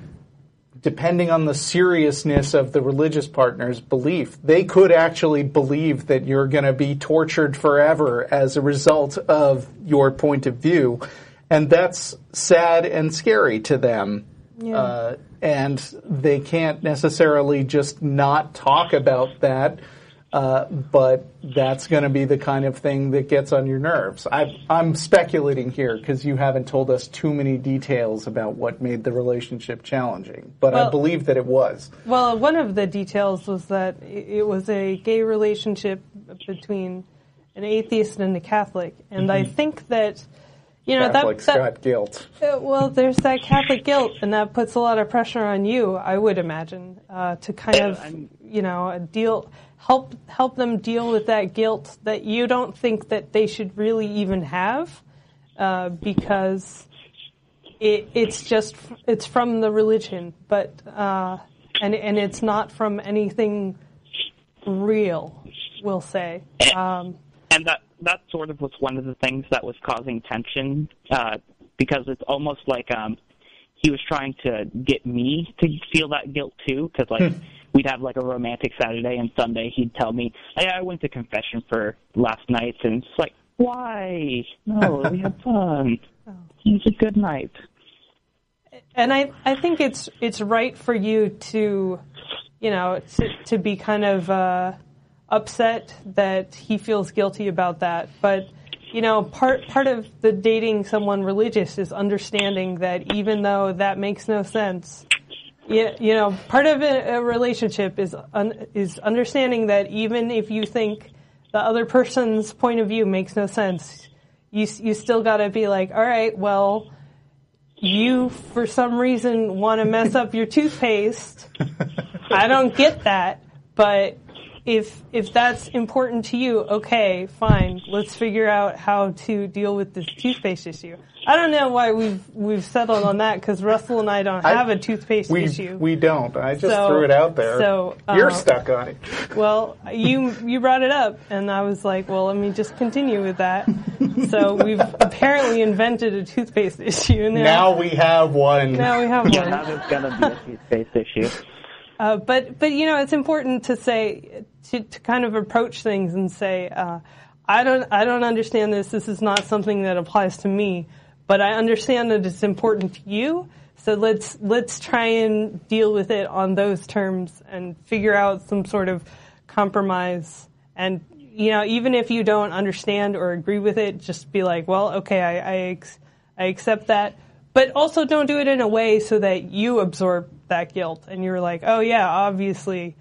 depending on the seriousness of the religious partner's belief, they could actually believe that you're going to be tortured forever as a result of your point of view. And that's sad and scary to them. Uh, and they can't necessarily just not talk about that. Uh, but that's going to be the kind of thing that gets on your nerves. I, I'm speculating here because you haven't told us too many details about what made the relationship challenging, but I believe that it was. Well, one of the details was that it was a gay relationship between an atheist and a Catholic, and I think that you know that, Catholics that got guilt. Uh, well, there's that Catholic guilt, and that puts a lot of pressure on you. I would imagine uh, to kind of, you know, deal help help them deal with that guilt that you don't think that they should really even have, uh, because it, it's just it's from the religion, but uh, and and it's not from anything real. We'll say. Um, and that that sort of was one of the things that was causing tension uh, because it's almost like um, he was trying to get me to feel that guilt too. Because like we'd have like a romantic Saturday and Sunday, he'd tell me, "Hey, I went to confession for last night," and it's like, "Why? No, we had fun. It was a good night." and I, I think it's it's right for you to, you know, to, to be kind of uh, upset that he feels guilty about that. But you know, part part of the dating someone religious is understanding that even though that makes no sense, you, you know, part of a, a relationship is un, is understanding that even if you think the other person's point of view makes no sense, you you still got to be like, all right, well you for some reason want to mess up your toothpaste. I don't get that, but if if that's important to you, okay, fine. Let's figure out how to deal with this toothpaste issue. I don't know why we've we've settled on that because Russell and I don't have a toothpaste We issue. we don't. I just So- threw it out there. so, You're uh, stuck on it. Well, you you brought it up, and I was like, well, let me just continue with that. so we've apparently invented a toothpaste issue now. Now we have one. Now we have Yeah, one. now there's gonna be a toothpaste issue. Uh, but but you know it's important to say to, to kind of approach things and say uh, I don't I don't understand this. This is not something that applies to me, but I understand that it's important to you. So let's let's try and deal with it on those terms and figure out some sort of compromise. And you know even if you don't understand or agree with it, just be like, well, okay, I I, ex- I accept that. But also don't do it in a way so that you absorb that guilt and you're like, oh yeah, obviously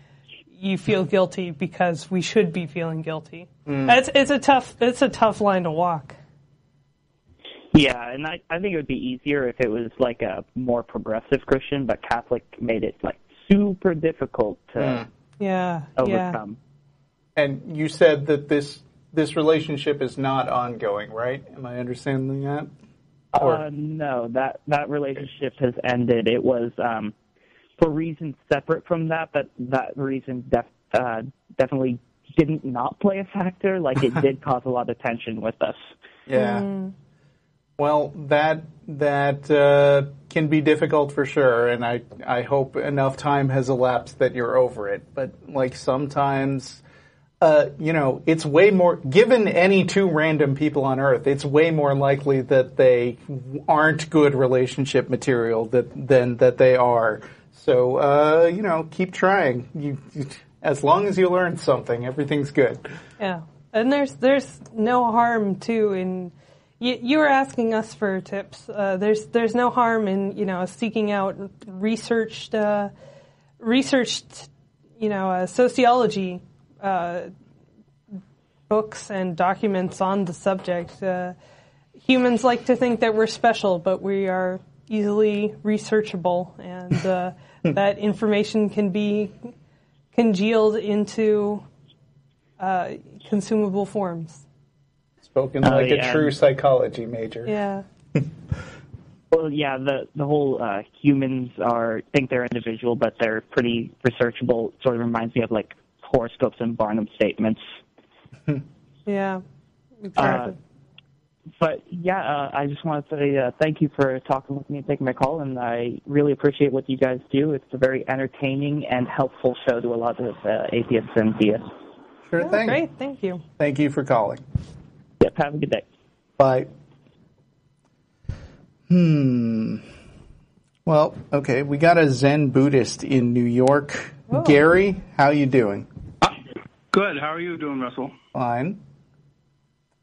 you feel guilty because we should be feeling guilty. It's, it's a tough, it's a tough line to walk. Yeah, and I, I think it would be easier if it was like a more progressive Christian, but Catholic made it like super difficult to Yeah, yeah. overcome. And you said that this this relationship is not ongoing, right? Am I understanding that? Or- Uh, no, that that relationship has ended. It was um, for reasons separate from that, but that reason def- uh, definitely didn't not play a factor. Like it did cause a lot of tension with us. Yeah. Well, that that uh, can be difficult for sure, and I I hope enough time has elapsed that you're over it. But like sometimes, uh, you know, it's way more. Given any two random people on Earth, it's way more likely that they aren't good relationship material that than that they are. So uh, you know, keep trying. You, you as long as you learn something, everything's good. Yeah, and there's there's no harm too in you, you were asking us for tips. Uh, there's there's no harm in you know seeking out researched uh, researched you know uh, sociology uh, books and documents on the subject. Uh, humans like to think that we're special, but we are easily researchable, and uh, that information can be congealed into uh, consumable forms. Spoken Oh, like a true psychology major. Yeah. Well, yeah, the the whole uh, humans are think they're individual, but they're pretty researchable. Sort of reminds me of like horoscopes and Barnum statements. Yeah. Exactly. But yeah, uh, I just want to say uh, thank you for talking with me and taking my call, and I really appreciate what you guys do. It's a very entertaining and helpful show to a lot of uh, atheists and deists. Sure Yeah, thing. Great. Thank you. Thank you for calling. Yep, have a good day. Bye. Hmm. Well, okay, we got a Zen Buddhist in New York. Oh. Gary, how you doing? Good. How are you doing, Russell? Fine.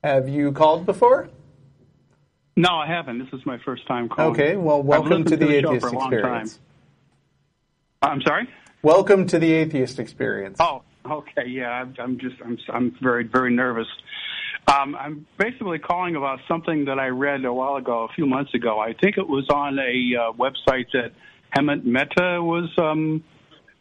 Have you called before? No, I haven't. This is my first time calling. Okay, well, welcome to the the Atheist for a long Experience. time. I'm sorry. Welcome to the Atheist Experience. Oh, okay. Yeah, I'm, just I'm I'm very very nervous. Um, I'm basically calling about something that I read a while ago, a few months ago. I think it was on a uh, website that Hemant Mehta was um,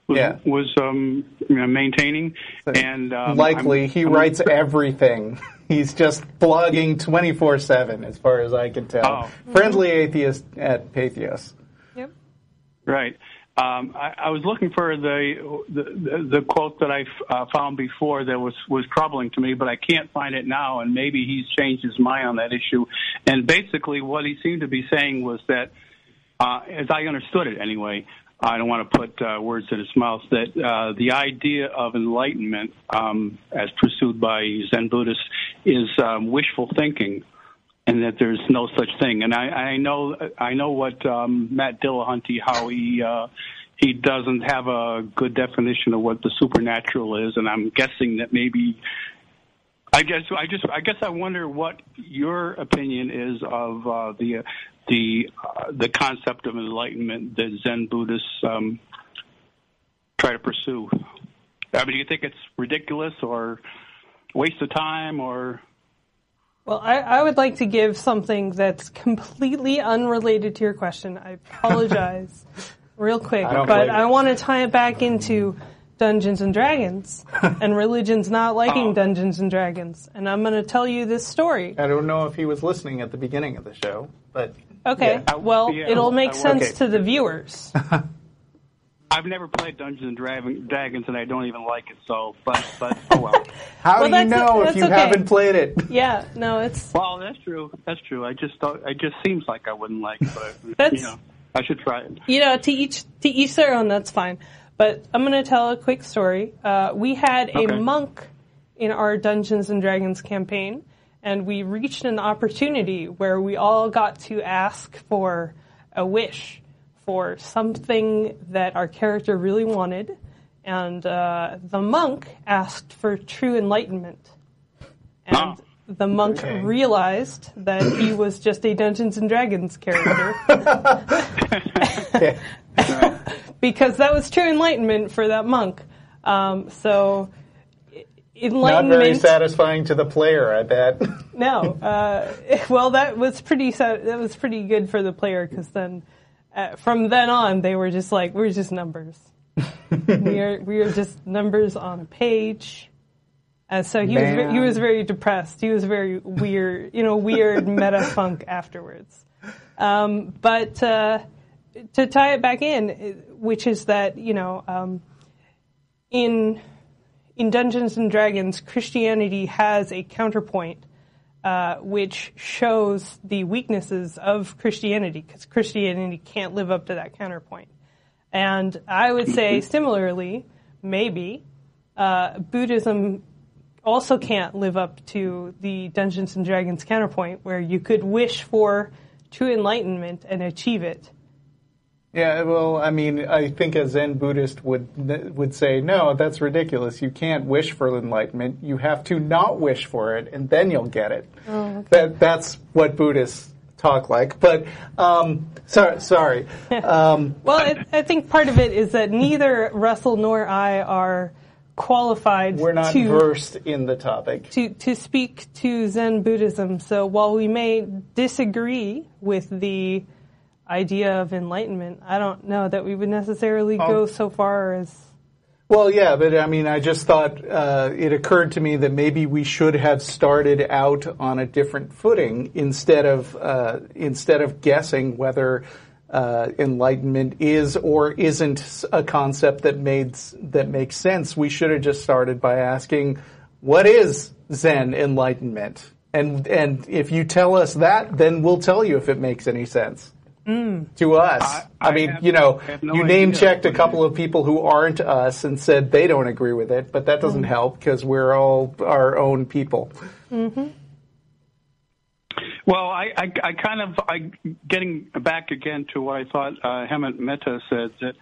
was, Yeah. was um, you know, maintaining, and um, Likely, I'm- he I'm- writes everything. He's just blogging 24 7, as far as I can tell. Oh. Friendly atheist at Patheos. Yep. Right. Um, I, I was looking for the the, the, the quote that I uh, found before that was was troubling to me, but I can't find it now. And maybe he's changed his mind on that issue. And basically, what he seemed to be saying was that, uh, as I understood it anyway, I don't want to put uh, words in his mouth. That uh, the idea of enlightenment, um, as pursued by Zen Buddhists, is um, wishful thinking and that there's no such thing. And I, I know I know what um, Matt Dillahunty how he uh, he doesn't have a good definition of what the supernatural is, and I'm guessing that maybe. I guess I just I guess I wonder what your opinion is of uh, the the uh, the concept of enlightenment that Zen Buddhists um, try to pursue. I mean, do you think it's ridiculous or waste of time or Well, I, I would like to give something that's completely unrelated to your question. I apologize real quick, I but I want to tie it back into Dungeons and Dragons and religions not liking Oh. Dungeons and Dragons. And I'm going to tell you this story. I don't know if he was listening at the beginning of the show, but Okay, Yeah. well, Yeah. it'll make Okay. sense to the viewers. I've never played Dungeons and Dragons, and I don't even like it. So, but but oh well. how Well, do you know if you okay. haven't played it? Yeah, no, it's well, that's true. That's true. I just thought it just seems like I wouldn't like, it, but That's- you know, I should try it. you know, to each to each their own. That's fine. But I'm going to tell a quick story. Uh, we had a Okay. monk in our Dungeons and Dragons campaign, and we reached an opportunity where we all got to ask for a wish for something that our character really wanted, and uh, the monk asked for true enlightenment. And Ah. the monk Okay. realized that he was just a Dungeons and Dragons character. because that was true enlightenment for that monk. Um, so i- Not very satisfying to the player, I bet. No, uh, well, that was pretty. That was pretty good for the player because then, uh, from then on, they were just like, we're just numbers. we are we are just numbers on a page. And so he was he was very depressed. He was very weird, you know, weird meta funk afterwards. Um, but uh, to tie it back in, uh, which is that you know, um, in in Dungeons and Dragons, Christianity has a counterpoint uh, which shows the weaknesses of Christianity because Christianity can't live up to that counterpoint. And I would say similarly, maybe uh, Buddhism also can't live up to the Dungeons and Dragons counterpoint, where you could wish for true enlightenment and achieve it. Yeah, well, I mean, I think a Zen Buddhist would would say, no, that's ridiculous. You can't wish for enlightenment. You have to not wish for it, and then you'll get it. That that's what Buddhists talk like. But um, sorry, sorry. Um, Well, I, I think part of it is that neither Russell nor I are qualified we're not to versed in the topic. to to speak to Zen Buddhism. So while we may disagree with the idea of enlightenment, I don't know that we would necessarily go so far as Well, yeah, but I mean, I just thought uh, it occurred to me that maybe we should have started out on a different footing instead of uh, instead of guessing whether uh, enlightenment is or isn't a concept that made that makes sense. We should have just started by asking, "What is Zen enlightenment?" And and if you tell us that, then we'll tell you if it makes any sense Mm. to us. I, I mean, have- you know, no you name checked a couple of people who aren't us and said they don't agree with it, but that doesn't mm. help because we're all our own people. Mm-hmm. Well, I, I, I kind of, I getting back again to what I thought uh, Hemant Mehta said that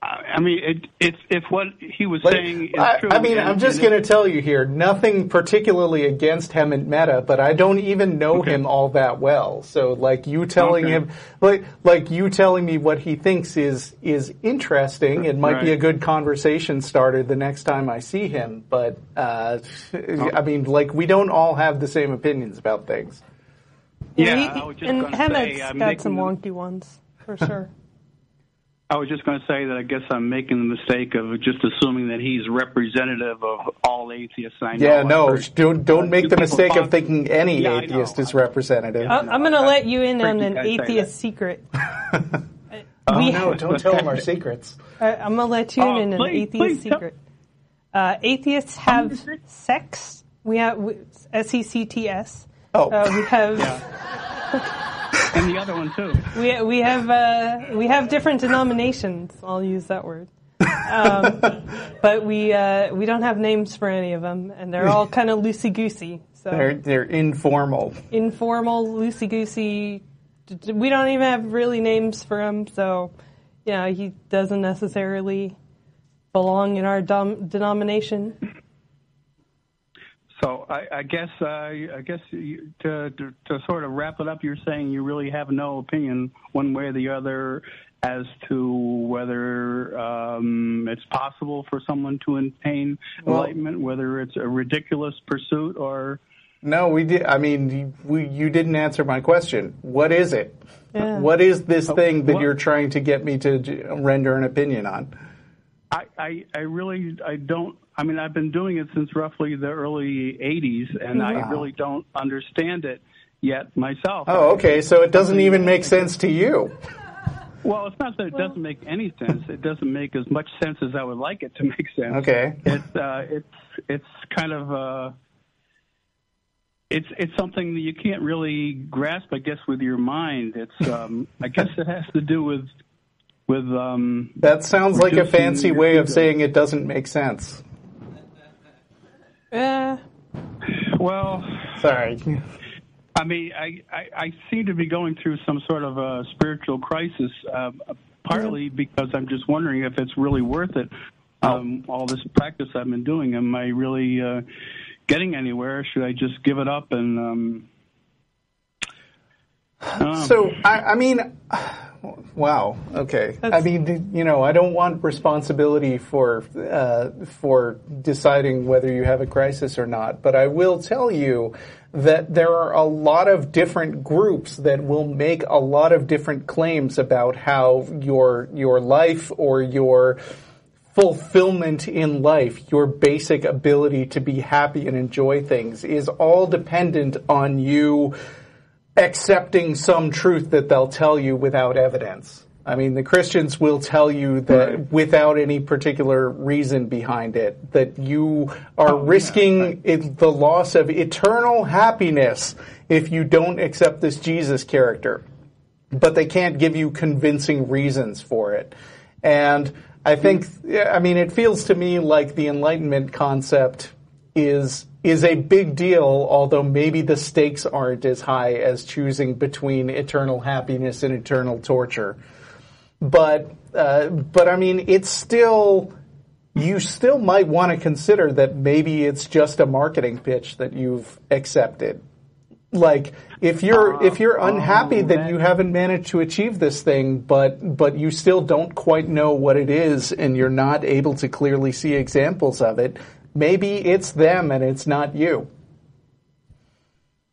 I I mean, it, if if what he was Like, saying is I, true, I mean, and- I'm just going to tell you here, nothing particularly against Hemant Mehta, but I don't even know Okay. him all that well. So, like you telling Okay. him, like like you telling me what he thinks is is interesting. It might be a good conversation starter the next time I see him. But uh, Oh. I mean, like we don't all have the same opinions about things. Yeah, He- I was just and gonna say, got some wonky ones for sure. I was just going to say that I guess I'm making the mistake of just assuming that he's representative of all atheists I know. Yeah, no, don't don't uh, make the mistake of thinking any Yeah, atheist is representative. I- I'm going to let you in on an atheist that. secret. oh no, don't tell him our secrets. I, I'm going to let you Oh, in on an please, atheist please, secret. Uh, atheists have sex. We have S E C T S. Oh. Uh, we have and the other one too. we we have uh, we have different denominations. I'll use that word. Um, but we uh, we don't have names for any of them, and they're all kind of loosey goosey. So They're they're informal. informal, loosey goosey. We don't even have really names for him, so you know he doesn't necessarily belong in our dom- denomination. So I, I guess uh, I guess you, to, to to sort of wrap it up, you're saying you really have no opinion one way or the other as to whether um, it's possible for someone to attain Well- enlightenment, whether it's a ridiculous pursuit or No, we did. I mean, you- we, you didn't answer my question. What is it? Yeah. What is this thing that what- you're trying to get me to render an opinion on? I, I, I really I don't I mean I've been doing it since roughly the early 80s and I really don't understand it yet myself. Oh, okay. So it doesn't even make sense to you. Well, it's not that it doesn't make any sense. It doesn't make as much sense as I would like it to make sense. Okay. It's uh, it's it's kind of uh, it's it's something that you can't really grasp, I guess, with your mind. It's um, I guess it has to do with with um, That sounds like a fancy way of saying it doesn't make sense. Eh, well. Sorry. I mean, I, I, I seem to be going through some sort of a spiritual crisis, um, partly because I'm just wondering if it's really worth it. Um, all this practice I've been doing, am I really uh, getting anywhere? Should I just give it up and? Um, um, So I, I mean, wow. Okay. I mean, you know, I don't want responsibility for uh, for deciding whether you have a crisis or not, but I will tell you that there are a lot of different groups that will make a lot of different claims about how your your life or your fulfillment in life, your basic ability to be happy and enjoy things is all dependent on you accepting some truth that they'll tell you without evidence. I mean, the Christians will tell you that Right. without any particular reason behind it, that you are oh, risking right. it, the loss of eternal happiness if you don't accept this Jesus character. But they can't give you convincing reasons for it. And I think, hmm. I mean, it feels to me like the Enlightenment concept is is a big deal, although maybe the stakes aren't as high as choosing between eternal happiness and eternal torture. But uh, but I mean, it's still you still might want to consider that maybe it's just a marketing pitch that you've accepted. Like if you're if you're unhappy that that- you haven't managed to achieve this thing, but but you still don't quite know what it is, and you're not able to clearly see examples of it, maybe it's them and it's not you.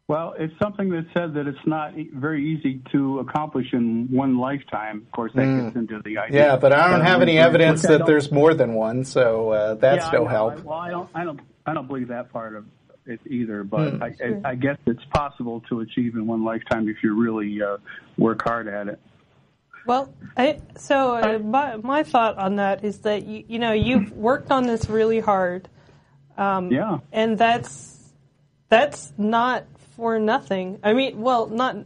well, it's something that said that it's not e- very easy to accomplish in one lifetime. Of course, that gets into the idea. Yeah, but I don't have any evidence that there's more than one, so uh, that's yeah, no I help. I, well, I don't, I don't, I don't believe that part of it either. But Hmm. I, I, I guess it's possible to achieve in one lifetime if you really uh, work hard at it. Well, I, so uh, my, my thought on that is that you, you know you've worked on this really hard, um, Yeah. and that's that's not for nothing. I mean, well, not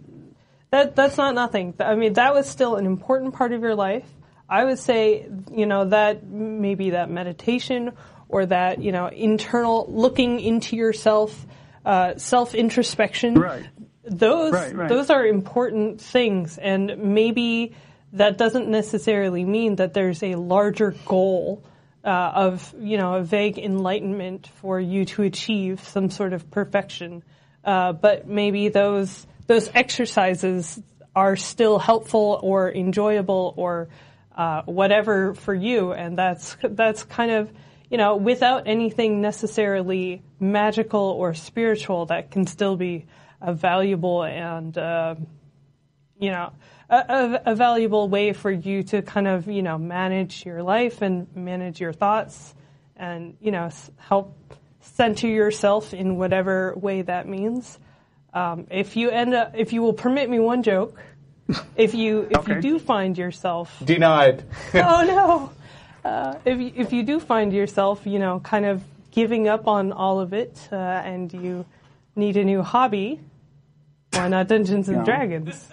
that that's not nothing. I mean, that was still an important part of your life. I would say, you know, that maybe that meditation or that you know internal looking into yourself, uh, self introspection. Right. Those Right, right. those are important things, and maybe that doesn't necessarily mean that there's a larger goal uh, of you know a vague enlightenment for you to achieve some sort of perfection. Uh, but maybe those those exercises are still helpful or enjoyable or uh, whatever for you, and that's that's kind of you know without anything necessarily magical or spiritual that can still be a valuable and uh, you know a, a, valuable way for you to kind of you know manage your life and manage your thoughts and you know s- help center yourself in whatever way that means. Um, if you end up, if you will permit me one joke, if you if you do find yourself Denied. oh no. Uh, if you, if you do find yourself, you know, kind of giving up on all of it, uh, and you need a new hobby, why not Dungeons and No. Dragons?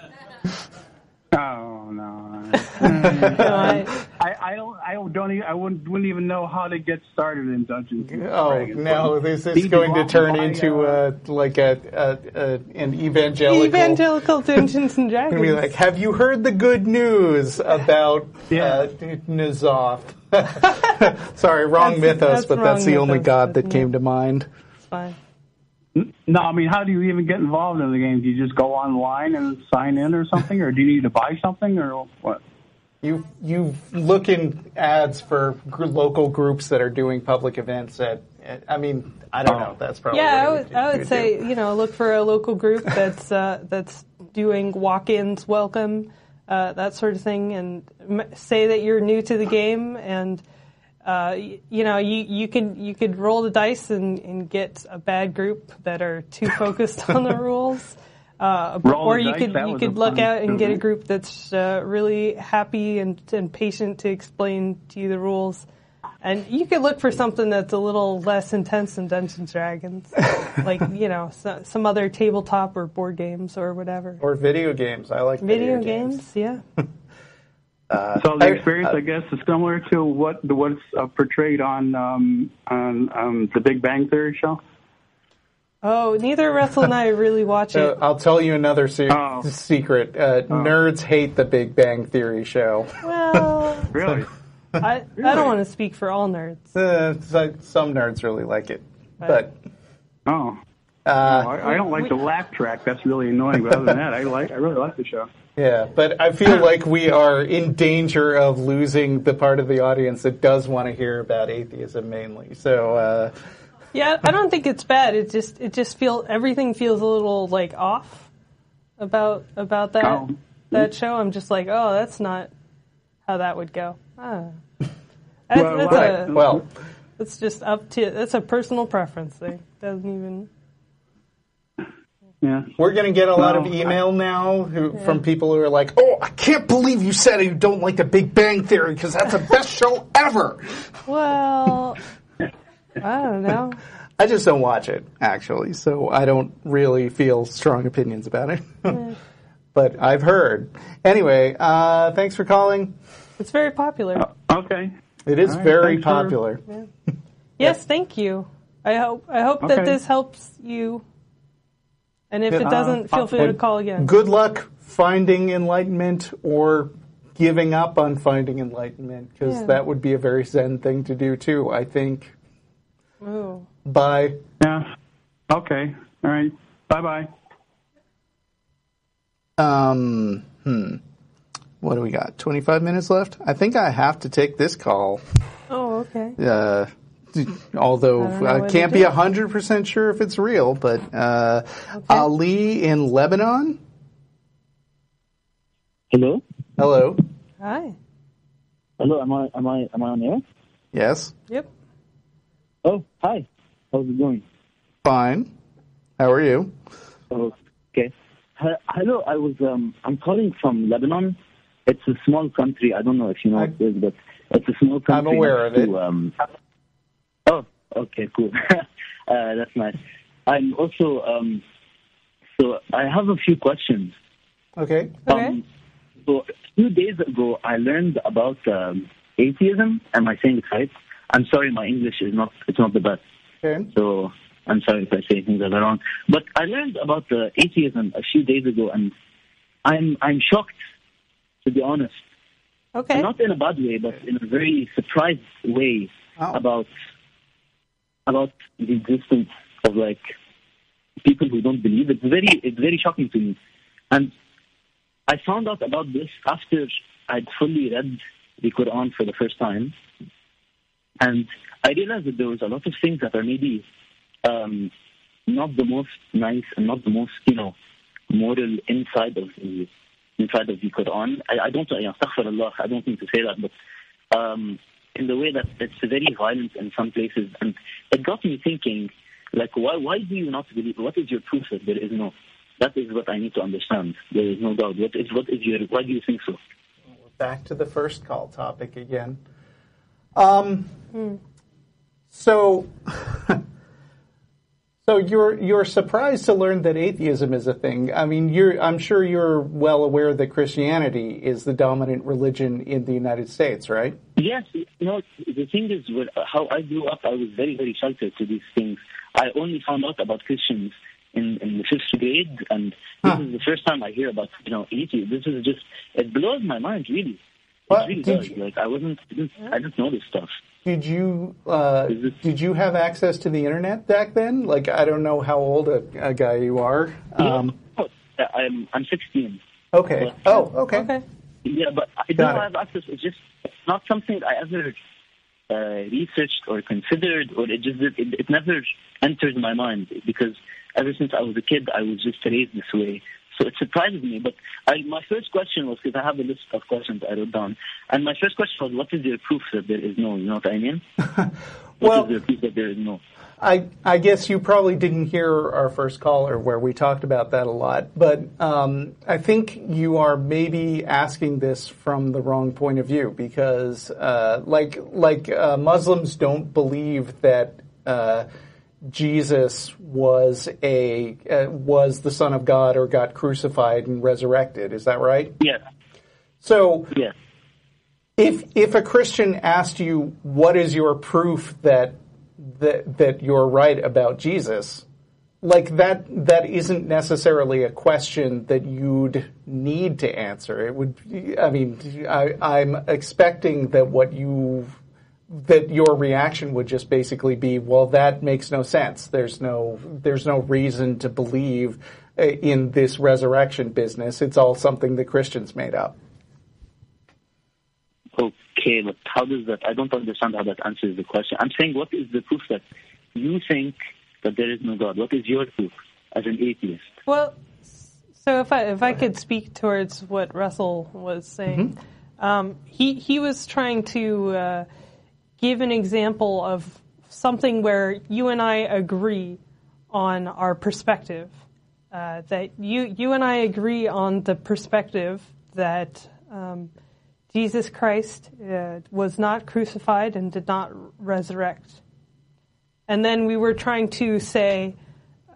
Oh no. I- I, I don't I don't even I wouldn't, wouldn't even know how to get started in Dungeons. and Oh Dragons. no! This is going to turn into uh, uh, like a, a, a an evangelical. evangelical Dungeons and Dragons. Be like, have you heard the good news about Yeah. uh, Azathoth? Sorry, wrong That's- mythos, that's but that's wrong the only mythos, god that but came yeah. to mind. It's fine. No, I mean, how do you even get involved in the game? Do you just go online and sign in or something, or do you need to buy something, or what? You you look in ads for gr- local groups that are doing public events. At, at I mean, I don't know. That's probably Yeah, I what would, you- I you would say do. you know look for a local group that's uh, that's doing walk-ins, welcome, uh, that sort of thing, and m- say that you're new to the game, and uh, you know you you can you could roll the dice and, and get a bad group that are too focused on the rules. Uh, or you dice, could you could look out and get a group that's uh, really happy and, and patient to explain to you the rules. And you could look for something that's a little less intense than Dungeons and Dragons, like you know so, some other tabletop or board games or whatever. or video games. I like Video video, games, yeah. So the I- experience, I, guess, is similar to what what's uh, portrayed on um, on um, the Big Bang Theory show. Oh, neither Russell and I really watch Uh, it. I'll tell you another se- Oh. secret. Uh, Nerds hate the Big Bang Theory show. Well, Really? I, I don't want to speak for all nerds. Uh, so- some nerds really like it, but Oh. Uh, I, I don't like the laugh track. That's really annoying. But other than that, I like. I really like the show. yeah. But I feel like we are in danger of losing the part of the audience that does want to hear about atheism mainly. So uh, Yeah, I don't think it's bad. It just it just feel everything feels a little like off about about that Oh. that show. I'm just like, oh, that's not how that would go. Ah. That's, Well, that's right. a, well, it's just up to that's a personal preference thing. Doesn't even. Yeah. we're going to get a lot of Well, email now who, from people who are like, "Oh, I can't believe you said you don't like the Big Bang Theory because that's the best show ever." Well, I don't know. I just don't watch it actually, so I don't really feel strong opinions about it. but I've heard. Anyway, uh, thanks for calling. It's very popular. Okay. It is All right, very thanks for- popular. Yes, thank you. I hope I hope that this helps you. And if it Uh, doesn't, feel free to call again. Good luck finding enlightenment or giving up on finding enlightenment because Yeah. that would be a very zen thing to do too. I think. Ooh. Bye. Yeah. Okay. All right. Bye bye. Um. Hmm. What do we got? Twenty-five minutes left. I think I have to take this call. Oh, okay. Uh, although I I, can't be do. hundred percent sure if it's real, but uh, Ali in Lebanon. Hello? Hello. Hi. Hello, am I am I am I on air? Yes. Yep. Oh, hi. How's it going? Fine. How are you? Oh, okay. Hello, I was um I'm calling from Lebanon. It's a small country. I don't know if you know I- it is, but it's a small country. I'm aware of next it. to, Um, okay, cool. uh, that's nice. I'm also um so I have a few questions. Okay. Okay. Um, so a few days ago, I learned about um, atheism. Am I saying it right? I'm sorry, my English is not it's not the best. Okay. So I'm sorry if I say things that are wrong. But I learned about the atheism a few days ago, and I'm I'm shocked, to be honest. Okay. not in a bad way, but in a very surprised way Oh. about about the existence of like people who don't believe. It's very it's very shocking to me, and I found out about this after I'd fully read the Quran for the first time, and I realized that there was a lot of things that are maybe um, not the most nice and not the most you know moral inside of the inside of the Quran. I, I don't you know, astaghfirullah, I don't mean to say that, but um, in the way that it's very violent in some places, and it got me thinking, like, why why do you not believe? What is your proof that there is no? That is what I need to understand. There is no doubt. What is what is your? Why do you think so? back to the first call topic again. Um, so, so you're you're surprised to learn that atheism is a thing. I mean, you're I'm sure you're well aware that Christianity is the dominant religion in the United States, right? Yes, No. the thing is, with how I grew up, I was very, very sheltered to these things. I only found out about Christians in, in the fifth grade, and this Huh. is the first time I hear about, you know, atheism. This is just, it blows my mind, really. What? It really Did does. you- Like, I wasn't, I didn't, I didn't know this stuff. Did you uh, Is it- did you have access to the internet back then? Like, I don't know how old a, a guy you are. Um, Oh, I'm, I'm 16. okay. Oh, okay. Okay. Yeah, but I don't it. have access. It's just it's not something I ever uh, researched or considered, or it just it, it never entered my mind because ever since I was a kid, I was just raised this way. So it surprises me. But I, my first question was because I have a list of questions I wrote down, and my first question was, "What is your proof that there is no?" You know what I mean? What Well- is your proof that there is no? I, I guess you probably didn't hear our first caller where we talked about that a lot, but um, I think you are maybe asking this from the wrong point of view because, uh, like, like uh, Muslims don't believe that uh, Jesus was a uh, was the Son of God or got crucified and resurrected. Is that right? Yes, So yes. if if a Christian asked you what is your proof that that that you're right about Jesus, like that that isn't necessarily a question that you'd need to answer. It would I mean I, I'm expecting that what you that your reaction would just basically be, well, that makes no sense. There's no there's no reason to believe uh, in this resurrection business. It's all something the Christians made up. Okay, but how does that? I don't understand how that answers the question. I'm saying, what is the proof that you think that there is no God? What is your proof as an atheist? Well, so if I if I could speak towards what Russell was saying, um, he he was trying to uh, give an example of something where you and I agree on our perspective. Uh, that you you and I agree on the perspective that um, Jesus Christ uh, was not crucified and did not resurrect. And then we were trying to say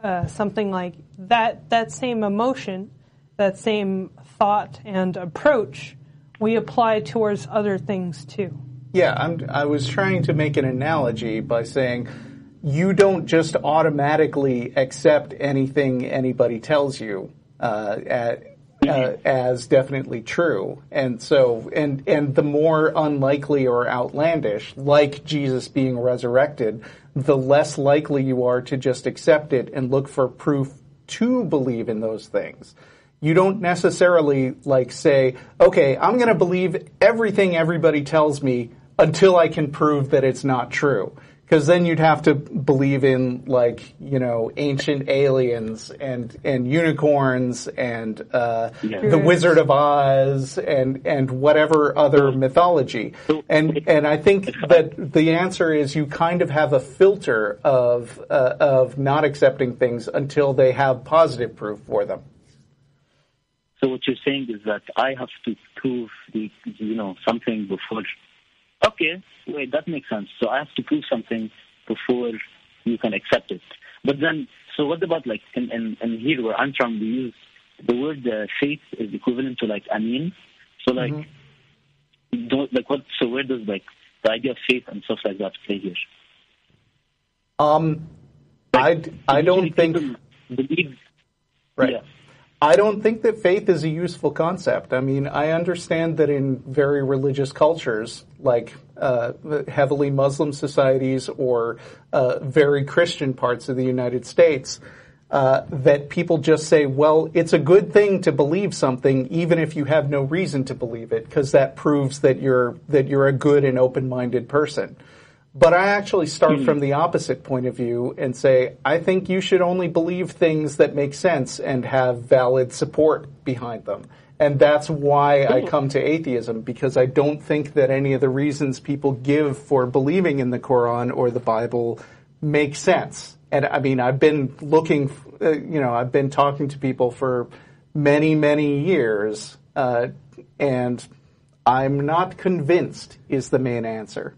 uh, something like that that same emotion, that same thought and approach, we apply towards other things too. Yeah, I'm, I was trying to make an analogy by saying you don't just automatically accept anything anybody tells you uh, at, uh, as definitely true, and so and and the more unlikely or outlandish, like Jesus being resurrected, the less likely you are to just accept it and look for proof to believe in those things. You don't necessarily like say, okay, I'm going to believe everything everybody tells me until I can prove that it's not true. Because then you'd have to believe in like you know ancient aliens and and unicorns and uh, the Wizard of Oz and and whatever other mythology. And and I think that the answer is you kind of have a filter of uh, of not accepting things until they have positive proof for them. So what you're saying is that I have to prove the, you know, something before. Okay, wait, that makes sense. So I have to prove something before you can accept it. But then, so what about like in, in, in here where I'm from, we use the word uh, faith is equivalent to like amin. So like, don't like what? So where does like the idea of faith and stuff like that play here? Um, I, I don't think believe. right. Yeah. I don't think that faith is a useful concept. I mean, I understand that in very religious cultures, like uh, heavily Muslim societies or uh, very Christian parts of the United States, uh, that people just say, well, it's a good thing to believe something, even if you have no reason to believe it, because that proves that you're that you're a good and open-minded person. But I actually start from the opposite point of view and say, I think you should only believe things that make sense and have valid support behind them. And that's why I come to atheism, because I don't think that any of the reasons people give for believing in the Quran or the Bible make sense. And I mean, I've been looking, uh, you know, I've been talking to people for many, many years, uh, and I'm not convinced is the main answer.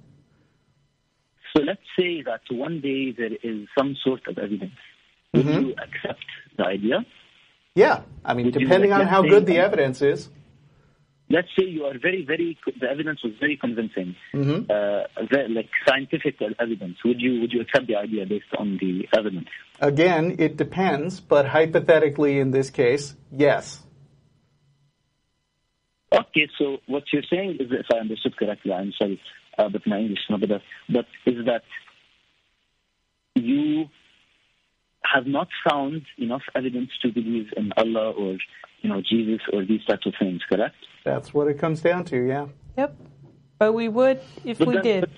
So let's say that one day there is some sort of evidence. Would Mm-hmm. you accept the idea? Yeah, I mean, Would you depending on how good the evidence is. Let's say you are very, very. The evidence was very convincing, Mm-hmm. uh, very, like scientific evidence. Would you would you accept the idea based on the evidence? Again, it depends, but hypothetically in this case, yes. Okay, so what you're saying is, if I understood correctly, I'm sorry, uh, but my English is not the best, but is that you have not found enough evidence to believe in Allah or, you know, Jesus or these types of things, correct? That's what it comes down to, yeah. Yep. But we would if But we then- did.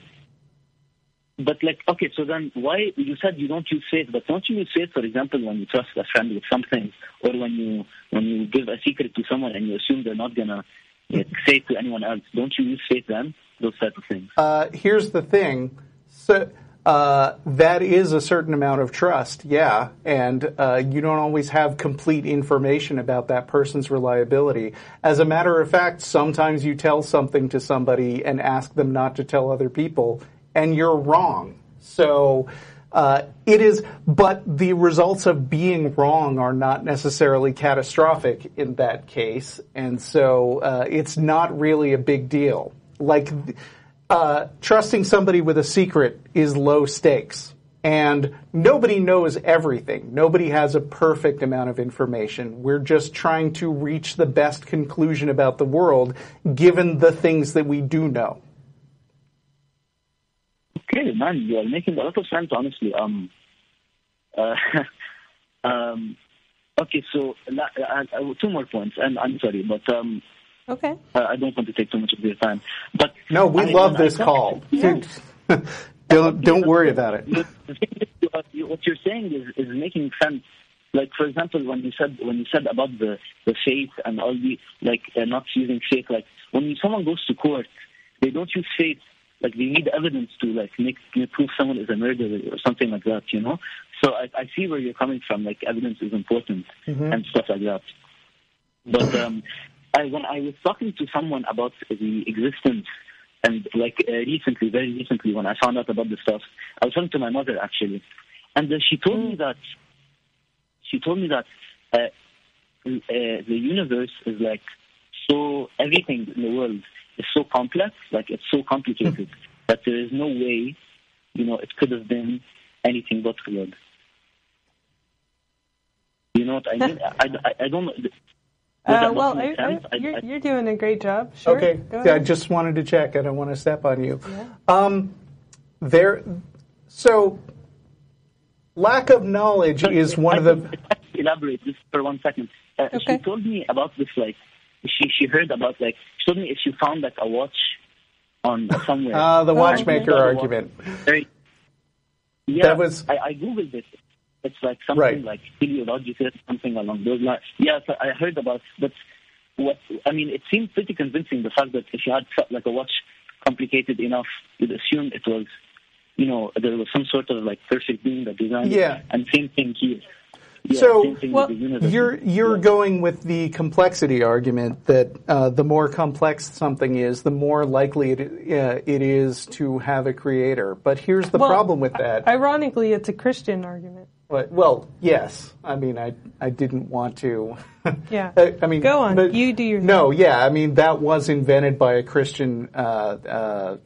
But like, okay, so then why you said you don't use faith, but don't you use faith, for example, when you trust a friend with something, or when you when you give a secret to someone and you assume they're not gonna like, say it to anyone else? Don't you use faith then? Those of things. Uh, here's the thing. So, uh, that is a certain amount of trust, yeah, and uh, you don't always have complete information about that person's reliability. As a matter of fact, sometimes you tell something to somebody and ask them not to tell other people, and you're wrong. So, uh, it is, but the results of being wrong are not necessarily catastrophic in that case, and so uh, it's not really a big deal. Like, uh, trusting somebody with a secret is low stakes. And nobody knows everything. Nobody has a perfect amount of information. We're just trying to reach the best conclusion about the world given the things that we do know. Okay, man, you are making a lot of sense, honestly. Um, uh, um, okay, so uh, uh, two more points, and I'm sorry, but um, Okay. uh, I don't want to take too much of your time. But No, we I- love when I this call. Yeah. don't don't worry about it. The the thing is, you are- you- what you're saying is, is making sense. Like, for example, when you said when you said about the the faith and all the like uh, not using faith, like when someone goes to court, they don't use faith. Like they need evidence to like make, make prove someone is a murderer or something like that, you know. So I, I see where you're coming from. Like evidence is important and stuff like that. But um, I, when I was talking to someone about the existence, and like uh, recently, very recently, when I found out about the stuff, I was talking to my mother actually, and uh, she told me that she told me that uh, uh, the universe is like so everything in the world is so complex, like it's so complicated that there is no way, you know, it could have been anything but real. You know what I mean? I, I, I don't Uh, well, I. I, I- you're, you're doing a great job. Sure. Okay. Go Yeah, I just wanted to check. I don't want to step on you. Um, there. So, lack of knowledge is one of the. I can elaborate just for one second. Uh, Okay. She told me about this, like she she heard about like she told me if she found like a watch on somewhere. Uh, the Oh, watchmaker okay. argument. Very- yeah, That was- I, I googled it. It's like something Right. like teleological, something along those lines. Yeah, so I heard about, but what I mean, it seemed pretty convincing. The fact that if you had so- like a watch complicated enough, you'd assume it was, you know, there was some sort of like perfect being that designed it. Yeah. And same thing here. Yeah, So, well, with the universe. You're you're Yeah. going with the complexity argument that uh, the more complex something is, the more likely it uh, it is to have a creator. But here's the Well, problem with that. Ironically, it's a Christian argument. But, well, yes. I mean, I I didn't want to. Yeah. I, I mean, Go on. but- You do your No, yeah. I mean, that was invented by a Christian uh, uh,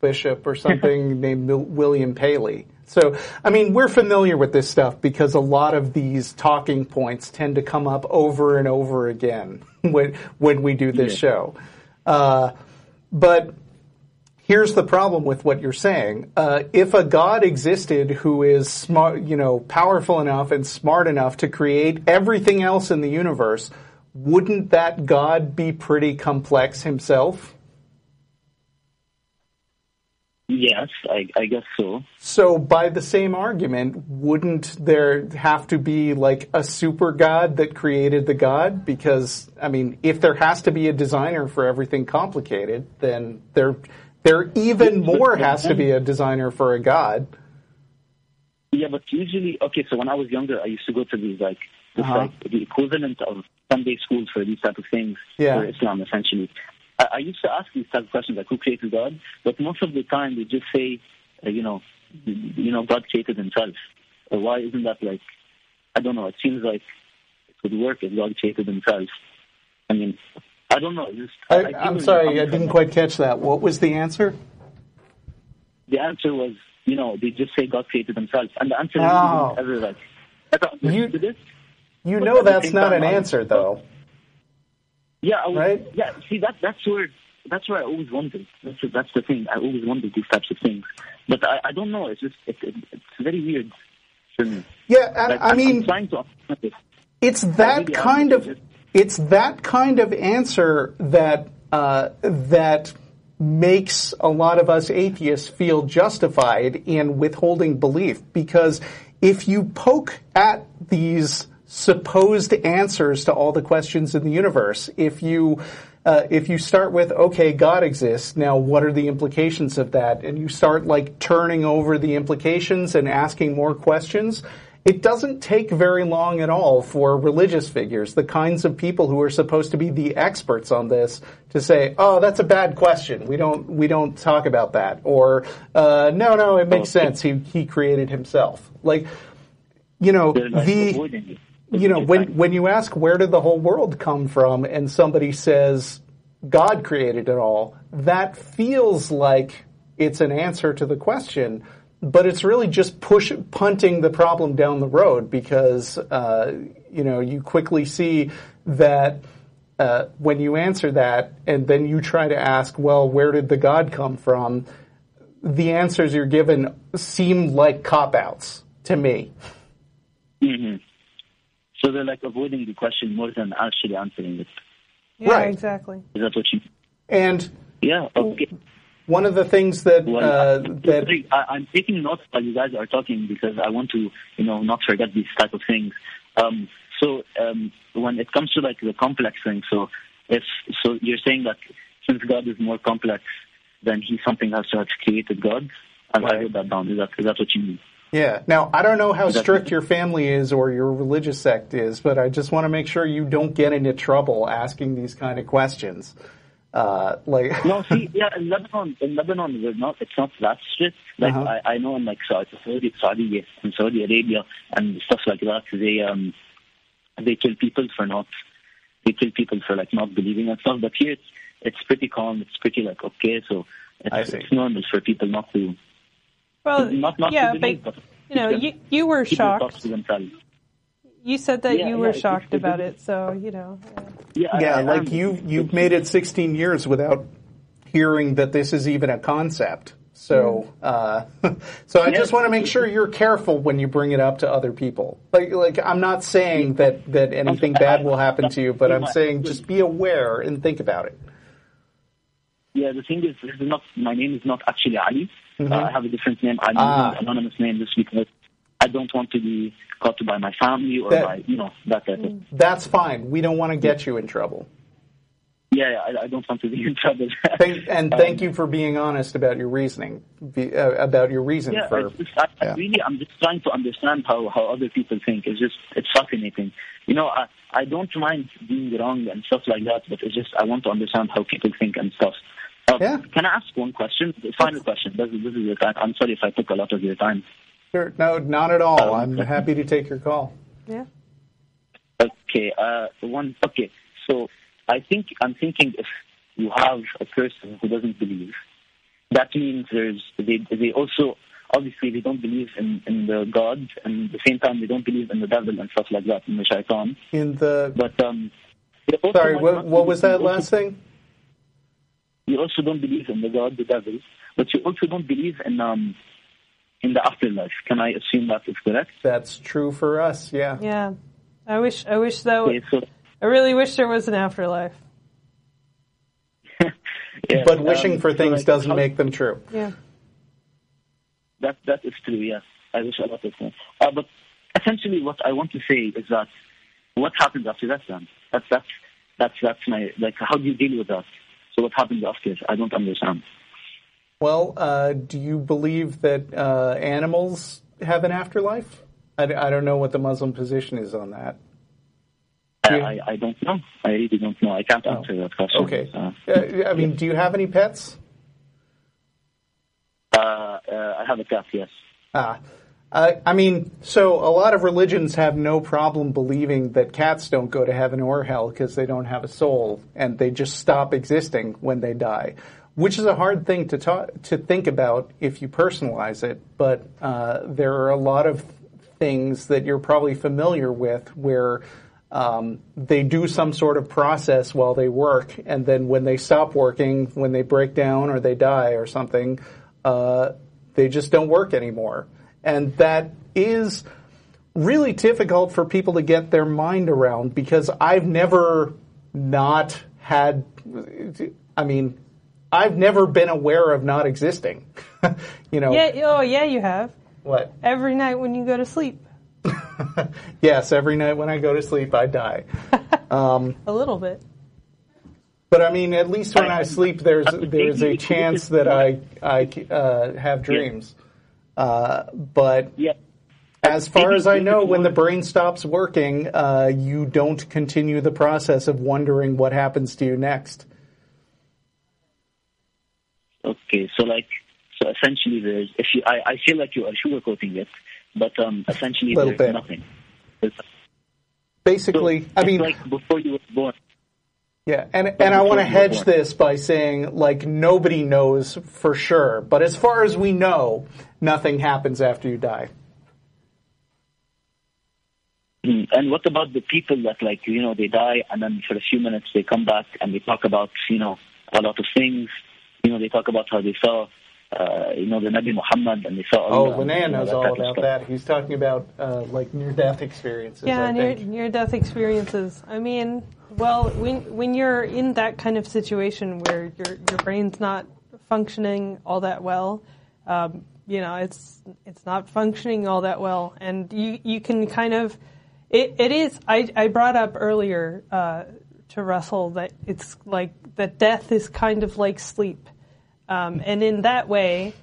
bishop or something named Mil- William Paley. So, I mean, we're familiar with this stuff because a lot of these talking points tend to come up over and over again when when we do this Yeah. show. Uh, but here's the problem with what you're saying. Uh, if a god existed who is smart, you know, powerful enough and smart enough to create everything else in the universe, wouldn't that god be pretty complex himself? Yes, I, I guess so. So, by the same argument, wouldn't there have to be like a super god that created the god? Because, I mean, if there has to be a designer for everything complicated, then there, there even more has to be a designer for a god. Yeah, but usually, okay. So when I was younger, I used to go to these like, this, Uh-huh. like the equivalent of Sunday schools for these type of things Yeah. for Islam, essentially. I, I used to ask these type of questions like, who created God? But most of the time, they just say, uh, you know, you know, God created Himself. Uh, why isn't that like? I don't know. It seems like it would work if God created Himself. I mean, I don't know. Just, I, I I'm sorry, I didn't quite catch that. What was the answer? The answer was, you know, they just say God created themselves, and the answer Oh. is ever like. I thought, You- this. You know that's not an answer, though. Yeah, I was, Right? Yeah, see that that's where that's where I always wondered. That's that's the thing. I always wondered these types of things, but I, I don't know. It's just it, it, it's very weird for me. Yeah, I, Like, I mean, I'm trying to it. It's that kind of it's that kind of answer that uh, that makes a lot of us atheists feel justified in withholding belief because if you poke at these supposed answers to all the questions in the universe, if you uh, if you start with okay, God exists. Now, what are the implications of that? And you start like turning over the implications and asking more questions. It doesn't take very long at all for religious figures, the kinds of people who are supposed to be the experts on this, to say, "Oh, that's a bad question. We don't we don't talk about that," or uh, "No, no, it makes sense. He he created himself." Like, you know, the you know when when you ask where did the whole world come from and somebody says god created it all that feels like it's an answer to the question but it's really just push punting the problem down the road because uh, you know you quickly see that uh, when you answer that and then you try to ask well where did the god come from the answers you're given seem like cop outs to me hmm So they're like avoiding the question more than actually answering it. Yeah, Right. exactly. Is that what you? and Yeah. Okay. One of the things that Well, uh, I- that I, I'm taking notes while you guys are talking because I want to, you know, not forget these type of things. Um, so um, when it comes to like the complex thing, so if so, you're saying that since God is more complex, then he something has to have created God. And I Right. wrote that down. Is that is that what you mean? yeah. Now I don't know how strict your family is or your religious sect is, but I just want to make sure you don't get into trouble asking these kind of questions. Uh, like No, see, yeah, in Lebanon, in Lebanon, we're not. It's not that strict. Like Uh-huh. I, I know in like Saudi, Saudi, Saudi, in Saudi Arabia and stuff like that, they um, they kill people for not, they kill people for like not believing and stuff. But here, it's it's pretty calm. It's pretty like okay. So it's, it's normal for people not to, Well, not not yeah, to believe, but but, you know, you you were keep their thoughts shocked. To themselves. You said that Yeah, you were it's- shocked it's- about it, so you know. Yeah, I- yeah, I like am. you you've made it 16 years without hearing that this is even a concept. So, uh, so I Yeah. just want to make sure you're careful when you bring it up to other people. Like, like I'm not saying that that anything bad will happen to you, but I'm saying just be aware and think about it. Yeah, the thing is, this is not my name is not actually Ali. Uh, I have a different name. I'm Mm-hmm. Ah. an anonymous name just because I don't want to be caught by my family or That- by you know that type of. That's fine. We don't want to get you in trouble. Yeah, yeah, I, I don't want to be in trouble. Thank, and Um, thank you for being honest about your reasoning, be, uh, about your reason Yeah, for. it's I, I yeah. really, I'm just trying to understand how how other people think. It's just it's fascinating. You know, I I don't mind being wrong and stuff like that, but it's just I want to understand how people think and stuff. Uh, Yeah. Can I ask one question? The final question. This is, this is it. I- I'm sorry if I took a lot of your time. Sure. No, not at all. Um, I'm happy to take your call. Yeah. Okay, uh, one. Okay, so I think I'm thinking if you have a person who doesn't believe, that means there's they they also obviously they don't believe in, in the God, and at the same time they don't believe in the devil and stuff like that, in the shaitan. In the But um, sorry, what, what was that last thing? You also don't believe in the God, the devil, but you also don't believe in um, in the afterlife. Can I assume that is correct? That's true for us. Yeah. Yeah. I wish. I wish that. Okay, so I really wish there was an afterlife. yeah, But wishing um, for things like, doesn't how- make them true. Yeah. That that is true. Yes, I wish a lot of things. Uh, but essentially, what I want to say is that what happens after that? Then that's that's that's that's my like. How do you deal with that? So what happens after? I don't understand. Well, uh, do you believe that uh, animals have an afterlife? I, I don't know what the Muslim position is on that. I. I I don't know. I really don't know. I can't Oh. answer that question. Okay. Uh, Uh, I mean, do you have any pets? uh, uh, I have a cat. Yes. Ah. Uh, I mean, so a lot of religions have no problem believing that cats don't go to heaven or hell because they don't have a soul and they just stop existing when they die, which is a hard thing to talk, to think about if you personalize it. But uh, there are a lot of things that you're probably familiar with where um, they do some sort of process while they work, and then when they stop working, when they break down or they die or something, uh, they just don't work anymore. And that is really difficult for people to get their mind around because I've never not had, I mean, I've never been aware of not existing. you know, Yeah. Oh, yeah. You have what? every night when you go to sleep. Yes, every night when I go to sleep, I die. A little bit. But I mean, at least when I sleep, there's there's a chance that I I uh, have dreams. Uh, but as far as I know, when the brain stops working, uh, you don't continue the process of wondering what happens to you next. Okay, so like, so essentially, there's if you, I, I feel like you are sugarcoating it, but um, essentially, there's bit. nothing. It's, Basically, so I mean, like before you were born. Yeah, and and I want to before you were hedge this by saying like nobody knows for sure, but as far as we know, nothing happens after you die. Mm, And what about the people that like you know they die and then for a few minutes they come back and they talk about you know a lot of things. You know they talk about how they saw uh, you know the Nabi Muhammad and they saw Oh, Allah, Lynnea you know, knows all about stuff. that. He's talking about uh, like near death experiences. Yeah, I near think. near death experiences. I mean, well, when when you're in that kind of situation where your your brain's not functioning all that well, um, you know, it's it's not functioning all that well, and you you can kind of it, it is. I I brought up earlier uh, to Russell that it's like that death is kind of like sleep, um, and in that way,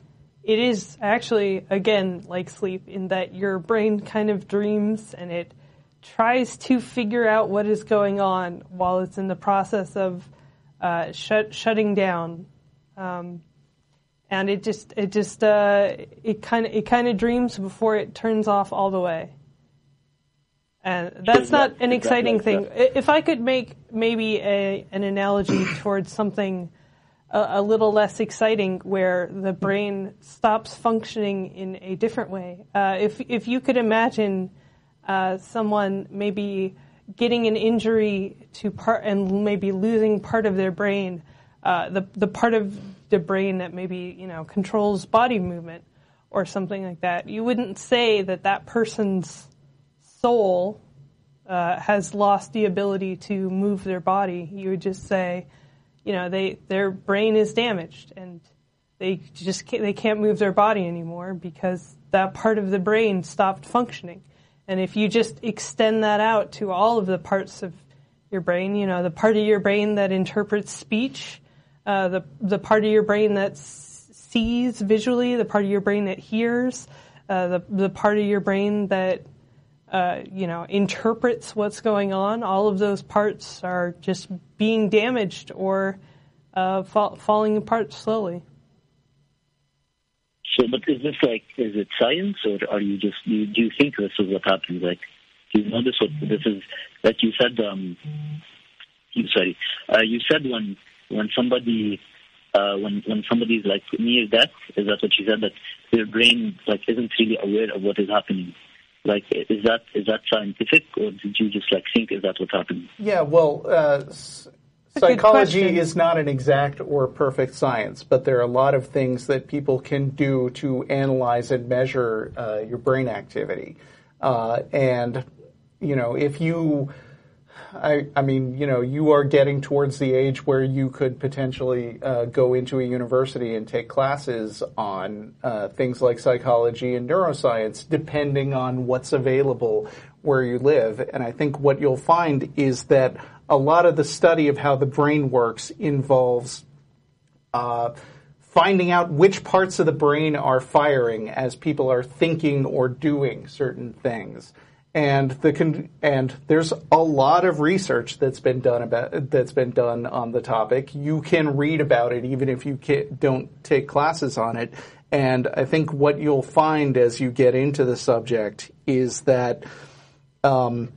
it is actually again like sleep in that your brain kind of dreams and it tries to figure out what is going on while it's in the process of uh, shut, shutting down. Um, and it just it just uh, it kind of it kind of dreams before it turns off all the way and that's not an exciting thing if i could make maybe a, an analogy towards something a, a little less exciting where the brain stops functioning in a different way. Uh, if if you could imagine uh, someone maybe getting an injury to part and maybe losing part of their brain, uh, the the part of the brain that maybe you know controls body movement or something like that, you wouldn't say that that person's soul uh, has lost the ability to move their body. You would just say, you know, they their brain is damaged and they just can't, they can't move their body anymore because that part of the brain stopped functioning. And if you just extend that out to all of the parts of your brain, you know, the part of your brain that interprets speech, uh, the the part of your brain that sees visually, the part of your brain that hears, uh, the the part of your brain that uh, you know, interprets what's going on, all of those parts are just being damaged or uh, fall, falling apart slowly. So, but is this like, is it science or are you just, do you, do you think this is what happens? Like, do you know this? What this is? Like you said, um, you sorry, uh, you said when when somebody uh, when when somebody's like near death. Is that what you said? That their brain like isn't really aware of what is happening. Like, is that is that scientific, or did you just like think is that what happened? Yeah, well, uh, s- a good psychology is not an exact or perfect science, but there are a lot of things that people can do to analyze and measure uh, your brain activity. Uh, and, you know, if you, I, I mean, you know, you are getting towards the age where you could potentially uh, go into a university and take classes on uh, things like psychology and neuroscience, depending on what's available where you live. And I think what you'll find is that a lot of the study of how the brain works involves uh, finding out which parts of the brain are firing as people are thinking or doing certain things. And the and there's a lot of research that's been done about that's been done on the topic. You can read about it even if you don't take classes on it. And I think what you'll find as you get into the subject is that um,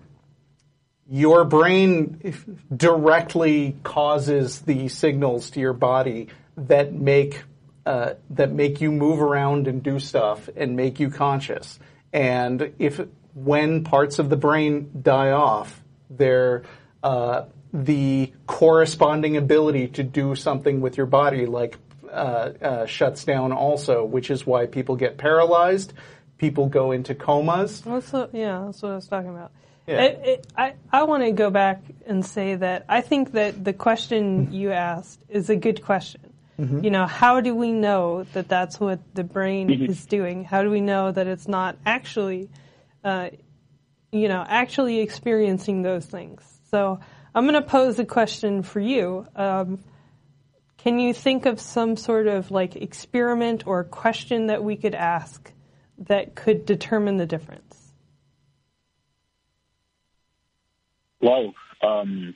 your brain directly causes the signals to your body that make uh, that make you move around and do stuff and make you conscious. And if when parts of the brain die off, they're uh, the corresponding ability to do something with your body, like uh, uh, shuts down also, which is why people get paralyzed. People go into comas. That's what, yeah, that's what I was talking about. Yeah. It, it, I, I want to go back and say that I think that the question you asked is a good question. Mm-hmm. You know, how do we know that that's what the brain is doing? How do we know that it's not actually, uh, you know, actually experiencing those things? So I'm going to pose a question for you. Um, can you think of some sort of like experiment or question that we could ask that could determine the difference? Wow. Um,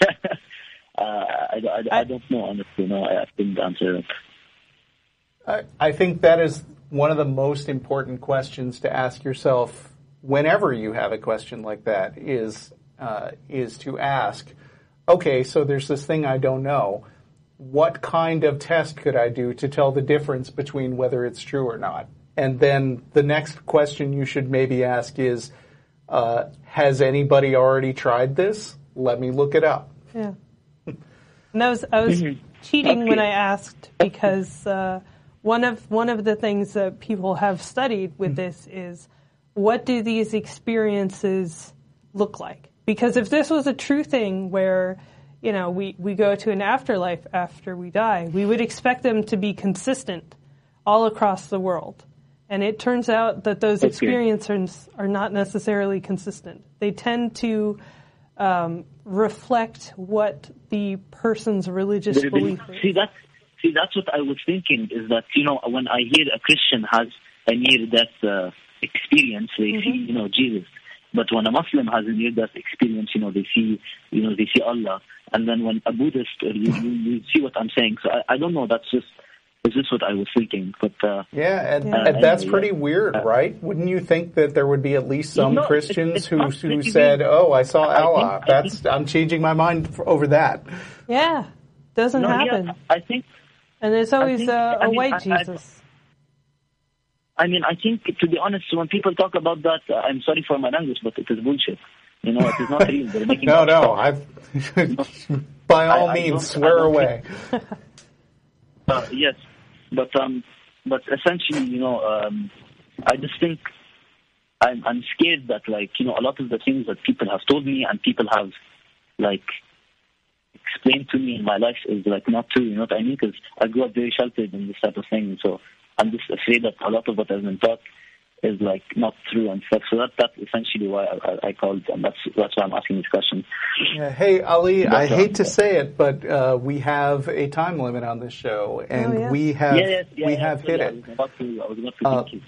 uh, I, I, I don't know honestly. No, I, I couldn't answer it. I, I think that is one of the most important questions to ask yourself whenever you have a question like that is uh, is to ask, okay, so there's this thing I don't know. What kind of test could I do to tell the difference between whether it's true or not? And then the next question you should maybe ask is, uh, has anybody already tried this? Let me look it up. Yeah. And I was I was cheating when I asked because uh, one of one of the things that people have studied with this is what do these experiences look like? Because if this was a true thing where you know we, we go to an afterlife after we die, we would expect them to be consistent all across the world. And it turns out that those experiences are not necessarily consistent. They tend to um, reflect what the person's religious belief is. See that's see that's what I was thinking is that you know when I hear a Christian has a near death uh, experience, they see Mm-hmm. you know Jesus. But when a Muslim has a near death experience, you know they see you know they see Allah. And then when a Buddhist, uh, you, you, you see what I'm saying. So I, I don't know. That's just it's just what I was thinking. But uh, Yeah, and, Yeah. and that's Uh, pretty yeah. weird, right? Wouldn't you think that there would be at least some No, it's- Christians it's who who said, weird. "Oh, I saw I think- Allah." I That's think- I'm changing my mind f- over that. Yeah, doesn't no, happen. yeah, I think and there's always think- a, I a mean, white I- I- Jesus. I mean, I think, to be honest, when people talk about that, uh, I'm sorry for my language, but it is bullshit. You know, it is not real. They're making No, no. I've by all I- I means don't- swear I don't away. Uh, yes, but um, but essentially, you know, um, I just think I'm I'm scared that like you know a lot of the things that people have told me and people have like explained to me in my life is like not true. You know what I mean? Because I grew up very sheltered in this type of thing, so I'm just afraid that a lot of what has been taught is like not true and stuff. So that that's essentially why I, I, I called, and that's that's why I'm asking this question. Yeah, hey, Ali, I uh, hate to say it, but uh, we have a time limit on this show, and Oh, yeah. we have yeah, yeah, we have hit it. I was about to, I was about to Uh.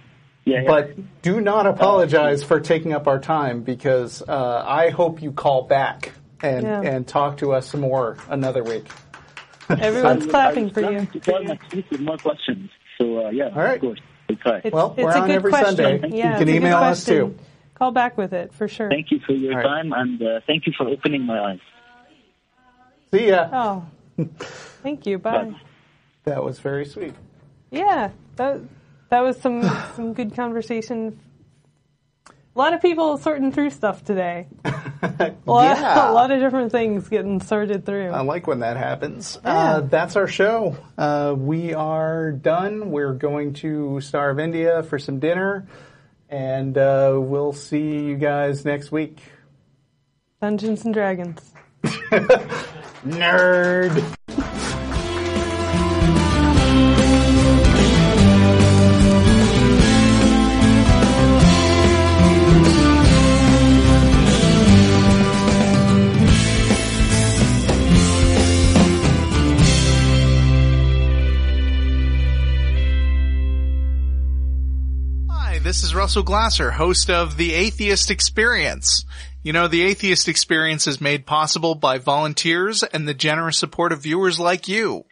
Yeah, yeah. But do not apologize for taking up our time because uh, I hope you call back and Yeah. and talk to us some more another week. Everyone's I- clapping I for you. plan To call next week with more questions. So uh, yeah, All right. of course, we'll. It's, Well, it's we're a on good every question. Sunday. You Yeah, can it's a good email us, question. too. Call back with it for sure. Thank you for your All right. time and uh, thank you for opening my eyes. See ya. Oh, Thank you. Bye. That was very sweet. Yeah, that that was some some good conversation. A lot of people sorting through stuff today. A lot, Yeah. a lot of different things getting sorted through. I like when that happens. Uh, that's our show. Uh, we are done. We're going to Star of India for some dinner, and uh, we'll see you guys next week. Dungeons and Dragons. Nerd. This is Russell Glasser, host of The Atheist Experience. You know, The Atheist Experience is made possible by volunteers and the generous support of viewers like you.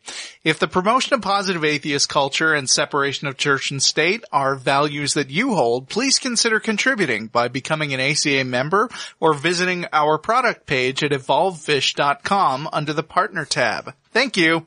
If the promotion of positive atheist culture and separation of church and state are values that you hold, please consider contributing by becoming an ACA member or visiting our product page at evolvefish.com under the partner tab. Thank you.